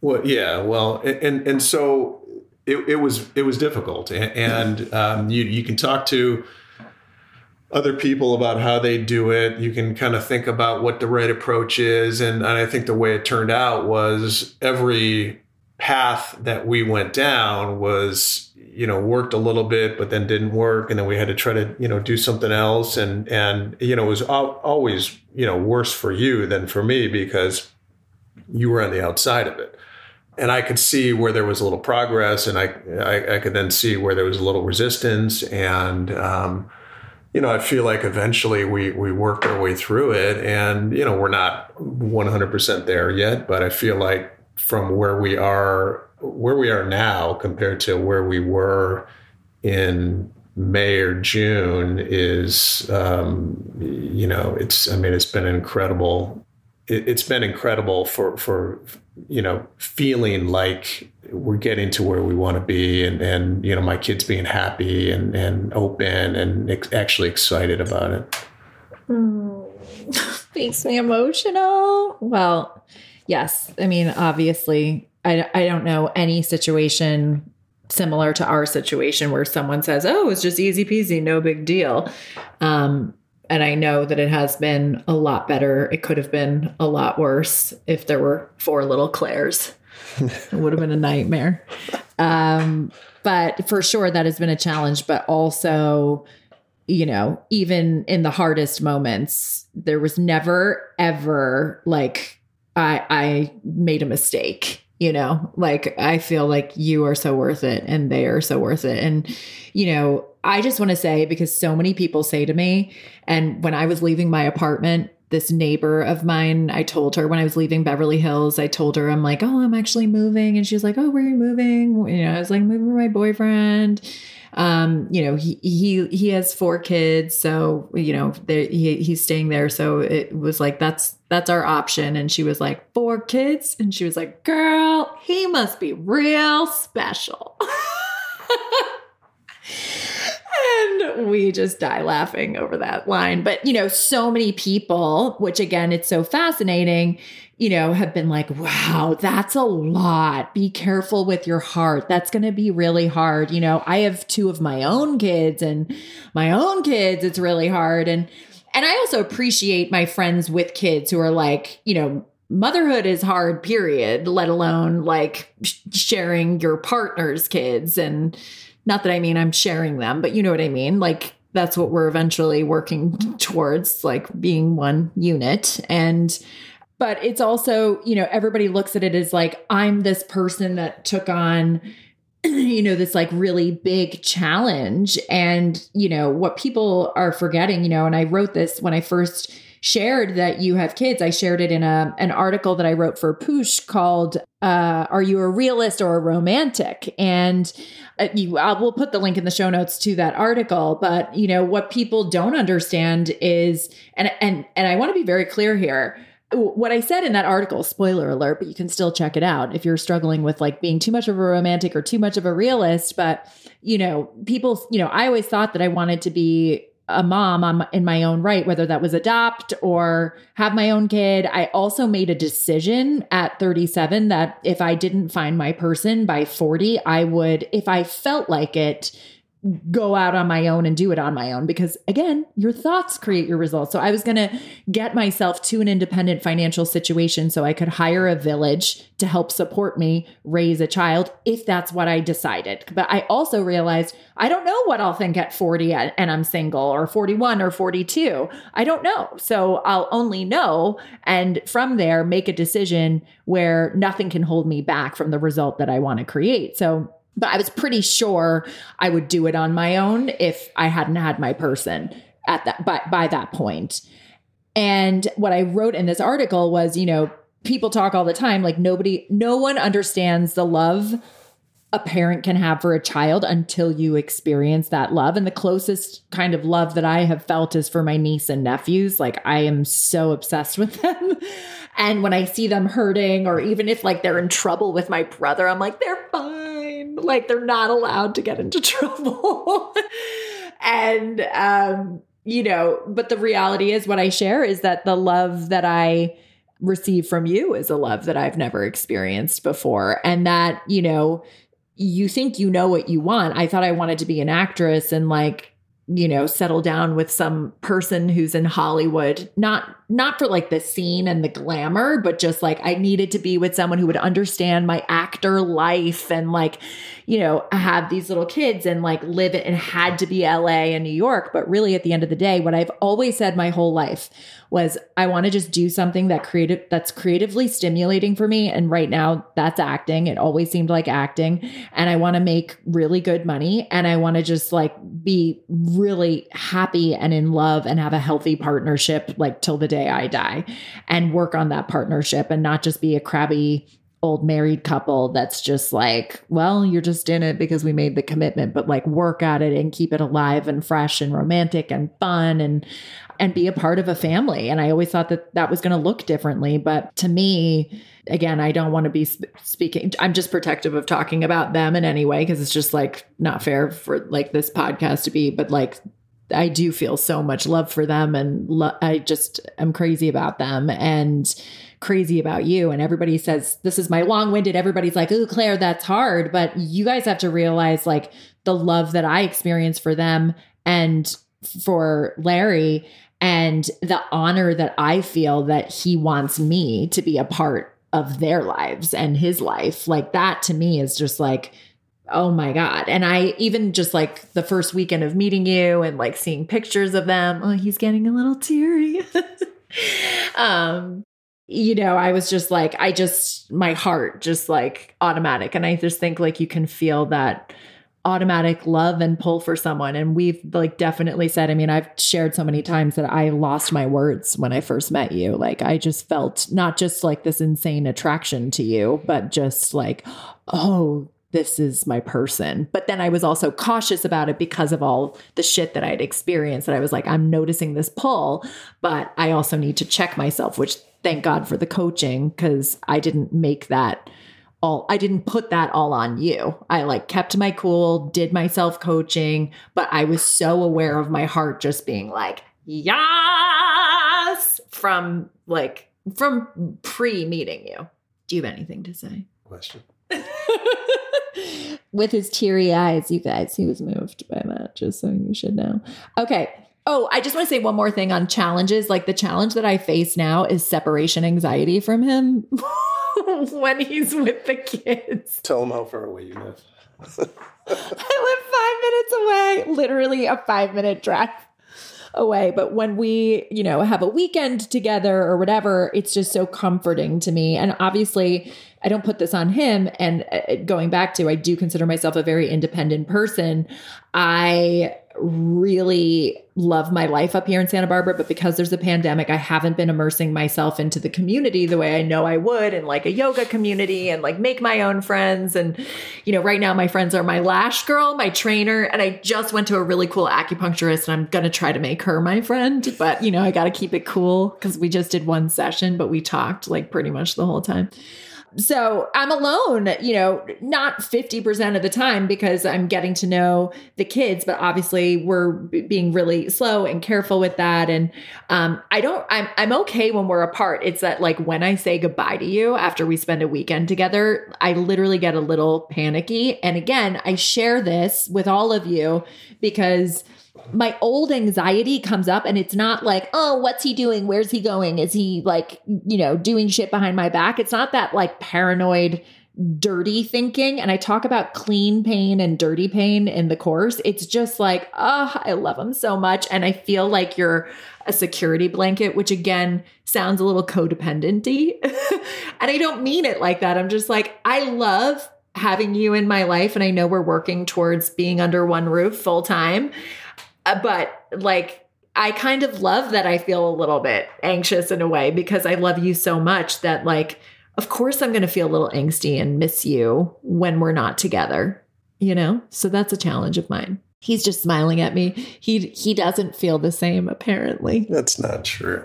well yeah well and and so it, it was it was difficult and um, you you can talk to other people about how they do it. You can kind of think about what the right approach is. And, and I think the way it turned out was every path that we went down was, you know, worked a little bit, but then didn't work. And then we had to try to, you know, do something else. And, and, you know, it was always, you know, worse for you than for me because you were on the outside of it and I could see where there was a little progress, and I, I, I could then see where there was a little resistance, and um, you know, I feel like eventually we we worked our way through it, and you know, we're not one hundred percent there yet, but I feel like from where we are, where we are now compared to where we were in May or June is, um, you know, it's I mean, it's been incredible. It, it's been incredible for for you know, feeling like we're getting to where we want to be and, and, you know, my kids being happy and, and open and ex- actually excited about it. Mm, makes me emotional. Well, yes. I mean, obviously, I, I don't know any situation similar to our situation where someone says, oh, it's just easy peasy, no big deal. Um, and I know that it has been a lot better. It could have been a lot worse if there were four little Claires. *laughs* it would have been a nightmare. Um, but for sure, that has been a challenge. But also, you know, even in the hardest moments, there was never ever like I I made a mistake. You know, like I feel like you are so worth it, and they are so worth it, and you know, I just want to say because so many people say to me, and when I was leaving my apartment, this neighbor of mine, I told her when I was leaving Beverly Hills, I told her, I'm like, oh, I'm actually moving. And she was like, oh, where are you moving? You know, I was like, moving with my boyfriend. Um, you know, he, he, he has four kids. So, you know, he, he's staying there. So it was like, that's, that's our option. And she was like, four kids. And she was like, girl, he must be real special. *laughs* and we just die laughing over that line. But, you know, so many people, which again, it's so fascinating, you know, have been like, wow, that's a lot. Be careful with your heart. That's going to be really hard. You know, I have two of my own kids and my own kids, it's really hard. And, and I also appreciate my friends with kids who are like, you know, motherhood is hard, period, let alone like sharing your partner's kids and, not that I mean I'm sharing them, but you know what I mean? Like that's what we're eventually working towards, like being one unit. And but it's also, you know, everybody looks at it as like I'm this person that took on *clears throat* you know this like really big challenge and you know what people are forgetting you know and i wrote this when i first shared that you have kids. I shared it in a an article that I wrote for Poosh called uh, "Are You a Realist or a Romantic?" And uh, you, I will put the link in the show notes to that article. But you know what people don't understand is, and and and I want to be very clear here what I said in that article, spoiler alert, but you can still check it out if you're struggling with like being too much of a romantic or too much of a realist. But, you know, people, you know, I always thought that I wanted to be a mom on, in my own right, whether that was adopt or have my own kid. I also made a decision at 37 that if I didn't find my person by 40, I would, if I felt like it, go out on my own and do it on my own because again your thoughts create your results. So i was going to get myself to an independent financial situation so i could hire a village to help support me raise a child if that's what i decided. But i also realized i don't know what i'll think at 40 and i'm single or 41 or 42 i don't know. So i'll only know and from there make a decision where nothing can hold me back from the result that i want to create. So but I was pretty sure I would do it on my own if I hadn't had my person at that by, by that point. And what I wrote in this article was, you know, people talk all the time like nobody no one understands the love a parent can have for a child until you experience that love. And the closest kind of love that I have felt is for my niece and nephews. Like I am so obsessed with *laughs* them. And when I see them hurting, or even if like they're in trouble with my brother, I'm like, they're fine. Like they're not allowed to get into *laughs* trouble. and, um, you know, but the reality is what I share is that the love that I receive from you is a love that I've never experienced before. And that, you know, you think you know what you want. I thought I wanted to be an actress and like you know settle down with some person who's in hollywood not not for like the scene and the glamour but just like i needed to be with someone who would understand my actor life and like you know have these little kids and like live it and had to be la and new york. But really at the end of the day what i've always said my whole life was I want to just do something that creative that's creatively stimulating for me. And right now that's acting. It always seemed like acting. And I want to make really good money. And I want to just like be really happy and in love and have a healthy partnership like till the day I die and work on that partnership and not just be a crabby old married couple that's just like, well, you're just in it because we made the commitment, but like work at it and keep it alive and fresh and romantic and fun and and be a part of a family. And I always thought that that was going to look differently, but to me, again, I don't want to be speaking I'm just protective of talking about them in any way because it's just like not fair for like this podcast to be, but like I do feel so much love for them and lo- I just am crazy about them and crazy about you. And everybody says, This is my long winded. Everybody's like, Oh, Claire, that's hard. But you guys have to realize like the love that I experience for them and for Larry and the honor that I feel that he wants me to be a part of their lives and his life. Like that to me is just like, oh my God. And I even just like the first weekend of meeting you and like seeing pictures of them, oh, he's getting a little teary. *laughs* um, you know, I was just like, I just, my heart just like automatic. And I just think like you can feel that automatic love and pull for someone. And we've like definitely said, I mean, I've shared so many times that I lost my words when I first met you. Like, I just felt not just like this insane attraction to you, but just like, oh, this is my person. But then I was also cautious about it because of all the shit that I'd experienced. That I was like, I'm noticing this pull, but I also need to check myself, which thank God for the coaching because I didn't make that all, I didn't put that all on you. I like kept my cool, did my self coaching, but I was so aware of my heart just being like, yes, from like, from pre meeting you. Do you have anything to say? Question. *laughs* With his teary eyes, you guys, he was moved by that, just so you should know. Okay. Oh, I just want to say one more thing on challenges. Like the challenge that I face now is separation anxiety from him *laughs* *laughs* when he's with the kids. Tell him how far away you live. *laughs* I live five minutes away, literally a five minute drive away. But when we, you know, have a weekend together or whatever, it's just so comforting to me. And obviously, I don't put this on him. And uh, going back to, I do consider myself a very independent person. I really love my life up here in Santa Barbara, but because there's a pandemic, I haven't been immersing myself into the community the way I know I would in like a yoga community and like make my own friends. And, you know, right now my friends are my lash girl, my trainer, and I just went to a really cool acupuncturist and I'm going to try to make her my friend. But, you know, I got to keep it cool because we just did one session, but we talked like pretty much the whole time so I'm alone, you know, not 50% of the time because I'm getting to know the kids, but obviously we're being really slow and careful with that. And um, I don't, I'm, I'm okay when we're apart. It's that like when I say goodbye to you after we spend a weekend together, I literally get a little panicky. And again, I share this with all of you because my old anxiety comes up and it's not like, oh, what's he doing? Where's he going? Is he like, you know, doing shit behind my back? It's not that like paranoid, dirty thinking. And I talk about clean pain and dirty pain in the course. It's just like, oh, I love him so much. And I feel like you're a security blanket, which again sounds a little codependenty. *laughs* and I don't mean it like that. I'm just like, I love having you in my life. And I know we're working towards being under one roof full time. Uh, but like I kind of love that I feel a little bit anxious in a way because I love you so much that like of course I'm going to feel a little angsty and miss you when we're not together, you know? So that's a challenge of mine. He's just smiling at me. He he doesn't feel the same apparently. That's not true.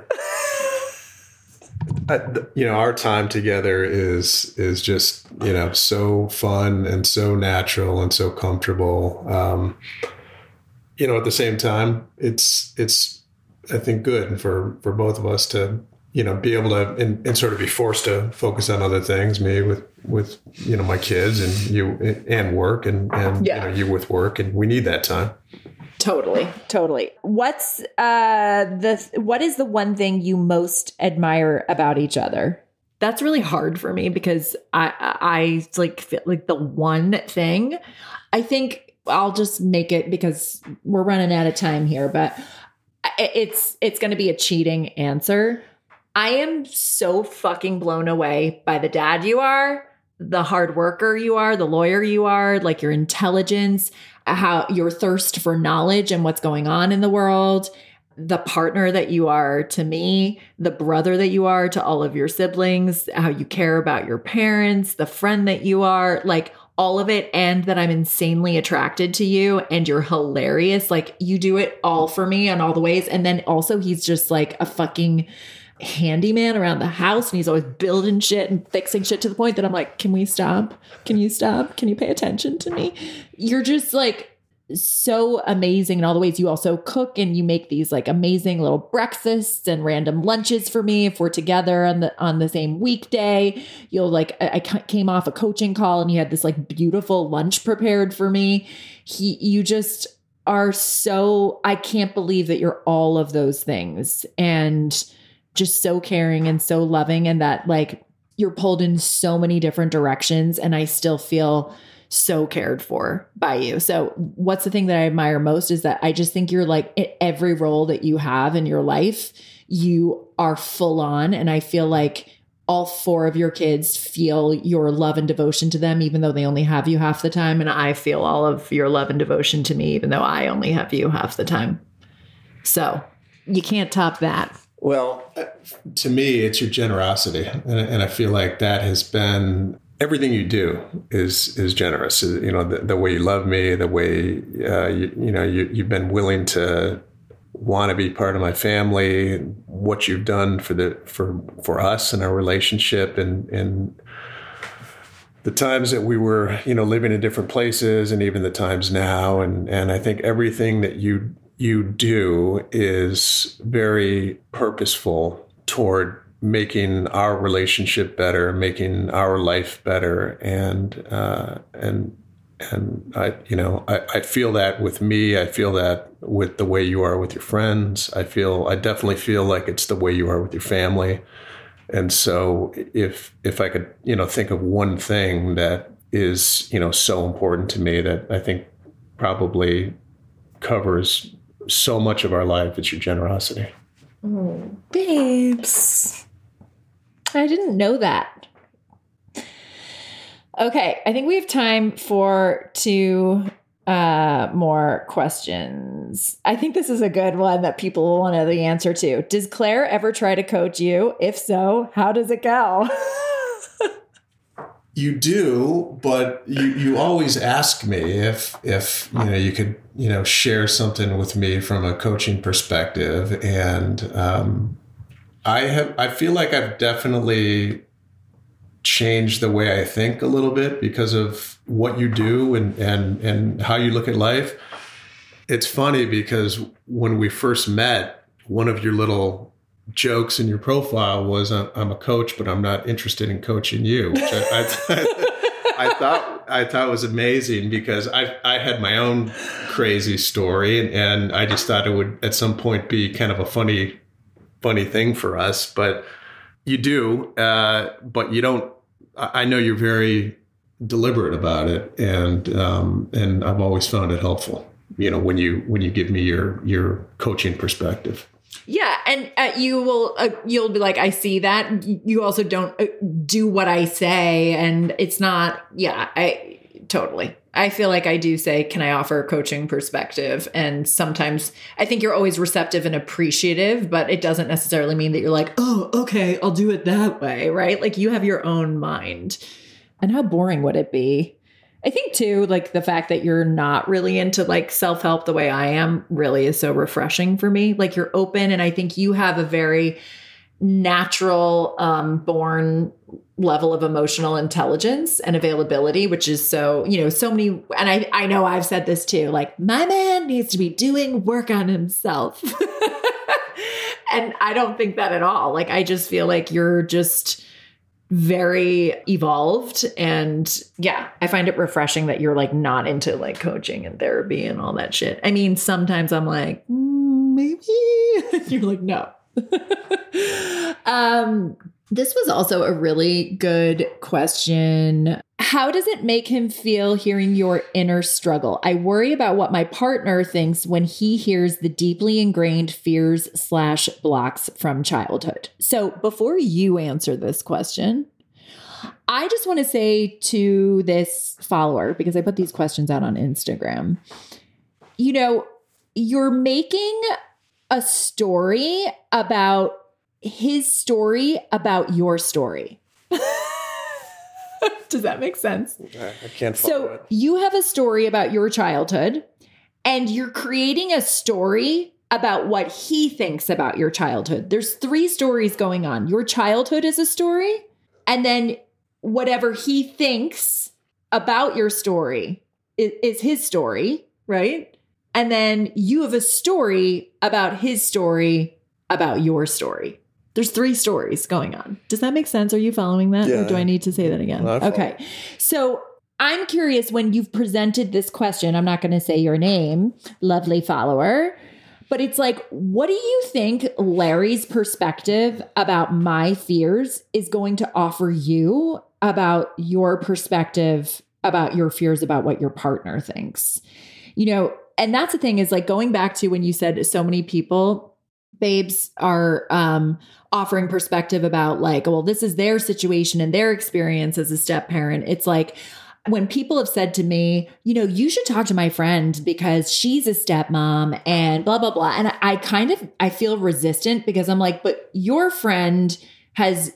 I, you know, our time together is is just you know so fun and so natural and so comfortable. Um, you know, at the same time, it's it's I think good for for both of us to you know be able to and, and sort of be forced to focus on other things, me with with you know my kids and you and work and and yeah. you know you with work, and we need that time. Totally, totally. What's uh the what is the one thing you most admire about each other? That's really hard for me because I I like feel like the one thing. I think I'll just make it because we're running out of time here, but it's it's going to be a cheating answer. I am so fucking blown away by the dad you are, the hard worker you are, the lawyer you are, like your intelligence, how your thirst for knowledge and what's going on in the world, the partner that you are to me, the brother that you are to all of your siblings, how you care about your parents, the friend that you are, like all of it, and that I'm insanely attracted to you and you're hilarious. Like you do it all for me in all the ways. And then also, he's just like a fucking handyman around the house and he's always building shit and fixing shit to the point that I'm like, can we stop? Can you stop? Can you pay attention to me? You're just like so amazing. In all the ways you also cook and you make these like amazing little breakfasts and random lunches for me if we're together on the on the same weekday. You'll like I, I came off a coaching call and you had this like beautiful lunch prepared for me. He you just are so I can't believe that you're all of those things and just so caring and so loving and that like you're pulled in so many different directions and I still feel so cared for by you. So what's the thing that I admire most is that I just think you're like every role that you have in your life, you are full on and I feel like all four of your kids feel your love and devotion to them, even though they only have you half the time. And I feel all of your love and devotion to me, even though I only have you half the time. So you can't top that. Well, uh, to me, it's your generosity, and, and I feel like that has been everything you do is is generous. You know, the, the way you love me, the way uh, you, you know you, you've been willing to want to be part of my family, what you've done for the for for us and our relationship, and and the times that we were you know living in different places, and even the times now, and and I think everything that you you do is very purposeful toward making our relationship better, making our life better, and uh, and and I, you know, I, I feel that with me. I feel that with the way you are with your friends. I feel, I definitely feel like it's the way you are with your family. And so, if if I could, you know, think of one thing that is, you know, so important to me that I think probably covers so much of our life. It's your generosity. Oh, babes. I didn't know that. Okay, I think we have time for two uh more questions. I think this is a good one that people will want to know the answer to. Does Claire ever try to coach you? If so, how does it go? *laughs* You do, but you, you always ask me if if you know you could you know share something with me from a coaching perspective, and um, I have I feel like I've definitely changed the way I think a little bit because of what you do and and and how you look at life. It's funny because when we first met, one of your little jokes in your profile was I'm a coach, but I'm not interested in coaching you, which I, I, *laughs* I thought I thought was amazing because I I had my own crazy story and, and I just thought it would at some point be kind of a funny funny thing for us, but you do, uh, but you don't. I know you're very deliberate about it, and um, and I've always found it helpful. You know, when you when you give me your your coaching perspective. Yeah, and uh, you will uh, you'll be like I see that. You also don't uh, do what I say and it's not yeah, I totally. I feel like I do say can I offer a coaching perspective and sometimes I think you're always receptive and appreciative, but it doesn't necessarily mean that you're like, "Oh, okay, I'll do it that way," right? Like you have your own mind. And how boring would it be? I think too, like the fact that you're not really into like self help the way I am really is so refreshing for me. Like you're open, and I think you have a very natural um, born level of emotional intelligence and availability which is so you know so many and i i know i've said this too like my man needs to be doing work on himself. *laughs* And i don't think that at all. Like i just feel like you're just very evolved and yeah i find it refreshing that you're like not into like coaching and therapy and all that shit. I mean sometimes i'm like mm, maybe. *laughs* You're like no. *laughs* Um this was also a really good question. How does it make him feel hearing your inner struggle? I worry about what my partner thinks when he hears the deeply ingrained fears slash blocks from childhood. So before you answer this question, I just want to say to this follower, because I put these questions out on Instagram, you know, you're making a story about his story about your story. *laughs* Does that make sense? I can't So it. So, you have a story about your childhood, and you're creating a story about what he thinks about your childhood. There's three stories going on. Your childhood is a story, and then whatever he thinks about your story is, is his story, right? And then you have a story about his story about your story. There's three stories going on. Does that make sense? Are you following that? Yeah. Or do I need to say that again? No, okay. So I'm curious when you've presented this question, I'm not going to say your name, lovely follower, but it's like, what do you think Larry's perspective about my fears is going to offer you about your perspective about your fears about what your partner thinks? You know, and that's the thing is like going back to when you said so many people babes are um offering perspective about like well this is their situation and their experience as a step parent. It's like when people have said to me you know you should talk to my friend because she's a stepmom and blah blah blah. And I, kind of i feel resistant because i'm like but your friend has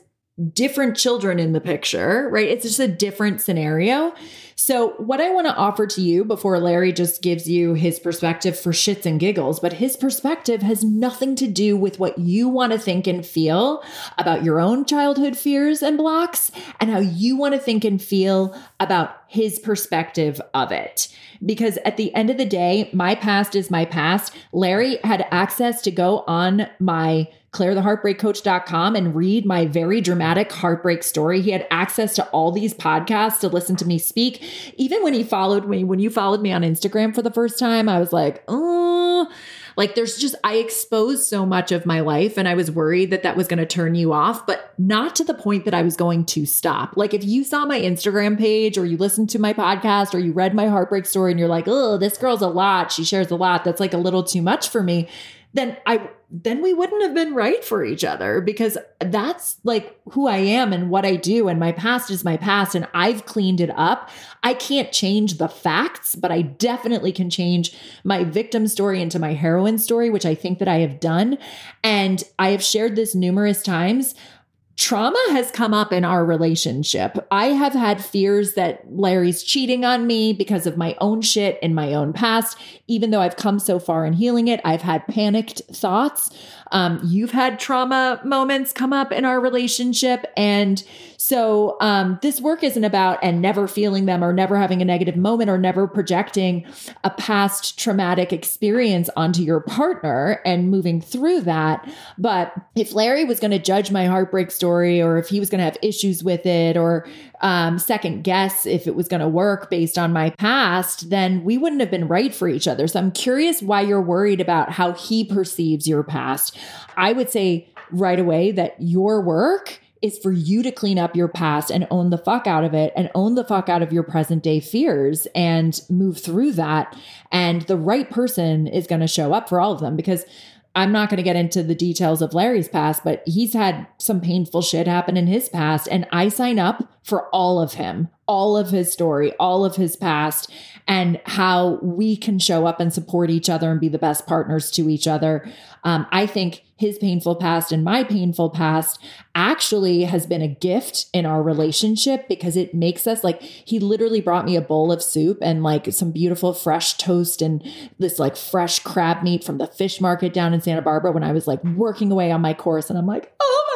different children in the picture right it's just a different scenario so, what I want to offer to you before Larry just gives you his perspective for shits and giggles, but his perspective has nothing to do with what you want to think and feel about your own childhood fears and blocks and how you want to think and feel about his perspective of it. Because at the end of the day, my past is my past. Larry had access to go on my clairetheheartbreakcoach.com and read my very dramatic heartbreak story. He had access to all these podcasts to listen to me speak. Even when he followed me, when you followed me on Instagram for the first time, I was like, oh, like there's just, I exposed so much of my life and I was worried that that was going to turn you off, but not to the point that I was going to stop. Like if you saw my Instagram page or you listened to my podcast or you read my heartbreak story and you're like, oh, this girl's a lot. She shares a lot. That's like a little too much for me then I then we wouldn't have been right for each other because that's like who I am and what I do and my past is my past and I've cleaned it up. I can't change the facts, but I definitely can change my victim story into my heroine story, which I think that I have done. And I have shared this numerous times trauma has come up in our relationship. I have had fears that Larry's cheating on me because of my own shit in my own past. Even though I've come so far in healing it, I've had panicked thoughts. Um, you've had trauma moments come up in our relationship. And so um, this work isn't about and never feeling them or never having a negative moment or never projecting a past traumatic experience onto your partner and moving through that. But if Larry was going to judge my heartbreak story or if he was going to have issues with it or um, second guess if it was going to work based on my past, then we wouldn't have been right for each other. So I'm curious why you're worried about how he perceives your past. I would say right away that your work is for you to clean up your past and own the fuck out of it and own the fuck out of your present day fears and move through that. And the right person is going to show up for all of them because I'm not going to get into the details of Larry's past, but he's had some painful shit happen in his past. And I sign up for all of him, all of his story, all of his past, and how we can show up and support each other and be the best partners to each other. Um, I think his painful past and my painful past actually has been a gift in our relationship because it makes us like he literally brought me a bowl of soup and like some beautiful fresh toast and this like fresh crab meat from the fish market down in Santa Barbara when I was like working away on my course and I'm like, "Oh my god." And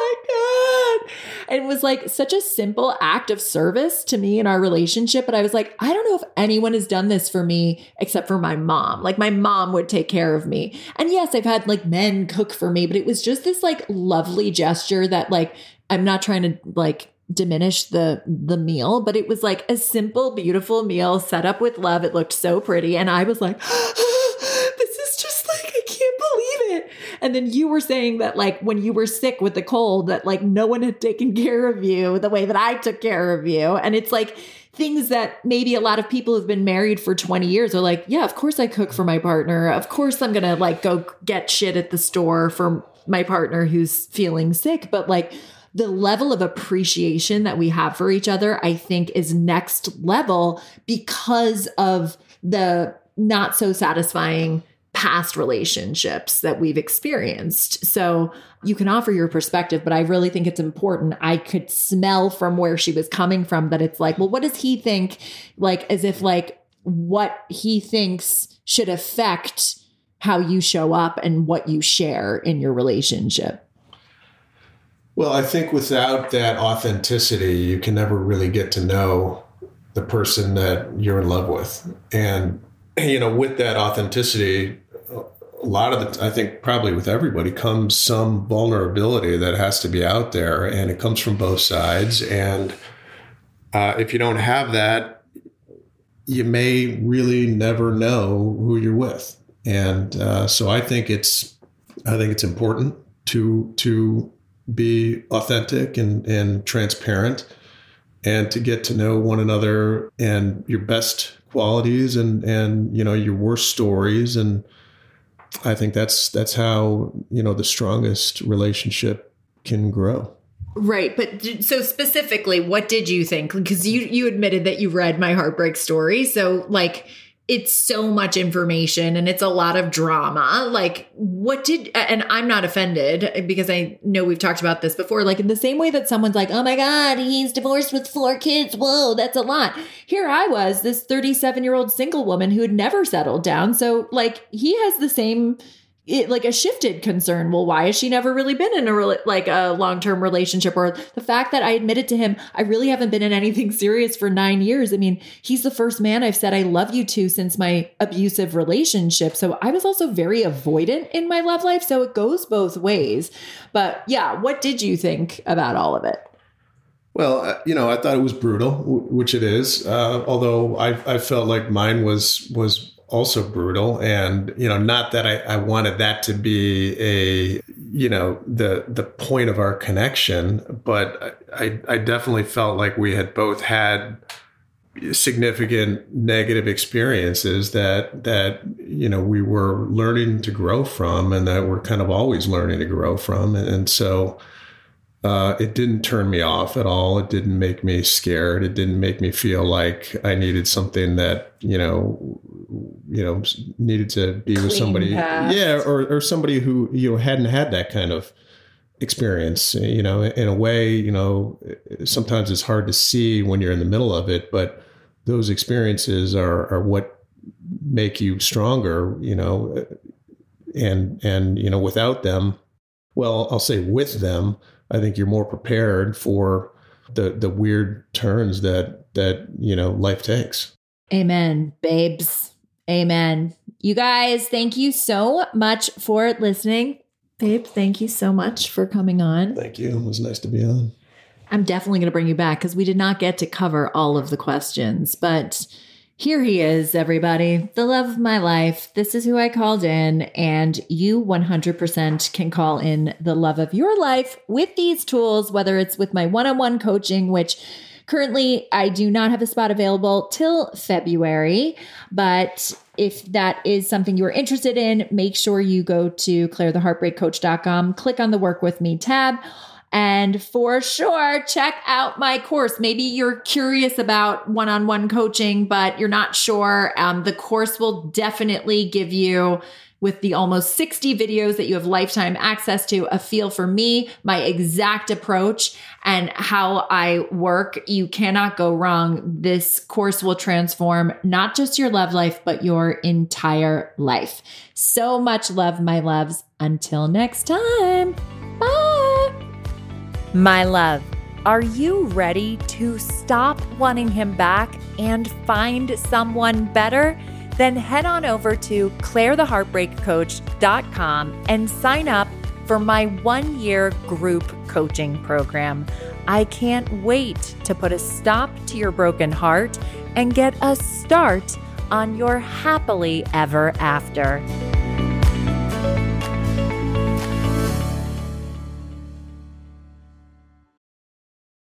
it was like such a simple act of service to me in our relationship, but I was like, I don't know if anyone has done this for me except for my mom. Like my mom would take care of me. And yes, I've had like men cook for me, but it was just this like lovely gesture that like I'm not trying to like diminish the the meal, but it was like a simple, beautiful meal set up with love. It looked so pretty, and I was like, "This is just like I can't believe it." And then you were saying that like when you were sick with the cold, that like no one had taken *laughs* care of you the way that I took care of you, and it's like things that maybe a lot of people who've been married for 20 years are like, yeah, of course I cook for my partner. Of course I'm going to like go get shit at the store for my partner who's feeling sick. But like the level of appreciation that we have for each other, I think is next level because of the not so satisfying past relationships that we've experienced. So you can offer your perspective, but I really think it's important. I could smell from where she was coming from that it's like, well, what does he think? Like, as if like what he thinks should affect how you show up and what you share in your relationship. Well, I think without that authenticity, you can never really get to know the person that you're in love with. And, you know, with that authenticity, a lot of the, I think probably with everybody comes some vulnerability that has to be out there, and it comes from both sides. And uh, if you don't have that, you may really never know who you're with. And uh, so I think it's, I think it's important to to be authentic and and transparent, and to get to know one another and your best qualities and and you know your worst stories and I think that's that's how you know the strongest relationship can grow. Right, but so specifically, what did you think? Because you you admitted that you read my heartbreak story, so like it's so much information and it's a lot of drama. Like, what did, and I'm not offended because I know we've talked about this before. Like, in the same way that someone's like, oh my God, he's divorced with four kids. Whoa, that's a lot. Here I was, this 37 year old single woman who had never settled down. So, like, he has the same it, like a shifted concern. Well, why has she never really been in a re- like a long term relationship? Or the fact that I admitted to him, I really haven't been in anything *laughs* serious for nine years. I mean, he's the first man I've said I love you to since my abusive relationship. So I was also very avoidant in my love life. So it goes both ways. But yeah, what did you think about all of it? Well, uh, you know, I thought it was brutal, which it is. Uh, although I, I felt like mine was was also brutal. And you know not that I, I, wanted that to be a you know the the point of our connection but I, I definitely felt like we had both had significant negative experiences that that you know we were learning to grow from and that we're kind of always learning to grow from. And, and so uh, it didn't turn me off at all. It didn't make me scared. It didn't make me feel like I needed something that you know, you know, needed to be Clean with somebody. Past. Yeah, or or somebody who you know hadn't had that kind of experience. You know, in a way, you know, sometimes it's hard to see when you're in the middle of it, but those experiences are are what make you stronger. You know, and and you know, without them, well, I'll say with them I think you're more prepared for the the weird turns that that you know life takes. Amen, babes. Amen. You guys, thank you so much for listening. Babe, thank you so much for coming on. Thank you. It was nice to be on. I'm definitely going to bring you back because we did not get to cover all of the questions, but here he is, everybody, the love of my life. This is who I called in, and you 100% can call in the love of your life with these tools, whether it's with my one on one coaching, which currently I do not have a spot available till February. But if that is something you're interested in, make sure you go to clairetheheartbreakcoach.com, click on the work with me tab and for sure, check out my course. Maybe you're curious about one on one coaching, but you're not sure. Um, the course will definitely give you with the almost 60 videos that you have lifetime access to, a feel for me, my exact approach, and how I work. You cannot go wrong. This course will transform not just your love life, but your entire life. So much love, my loves. Until next time. My love, are you ready to stop wanting him back and find someone better? Then head on over to clairetheheartbreakcoach.com and sign up for my one year group coaching program. I can't wait to put a stop to your broken heart and get a start on your happily ever after.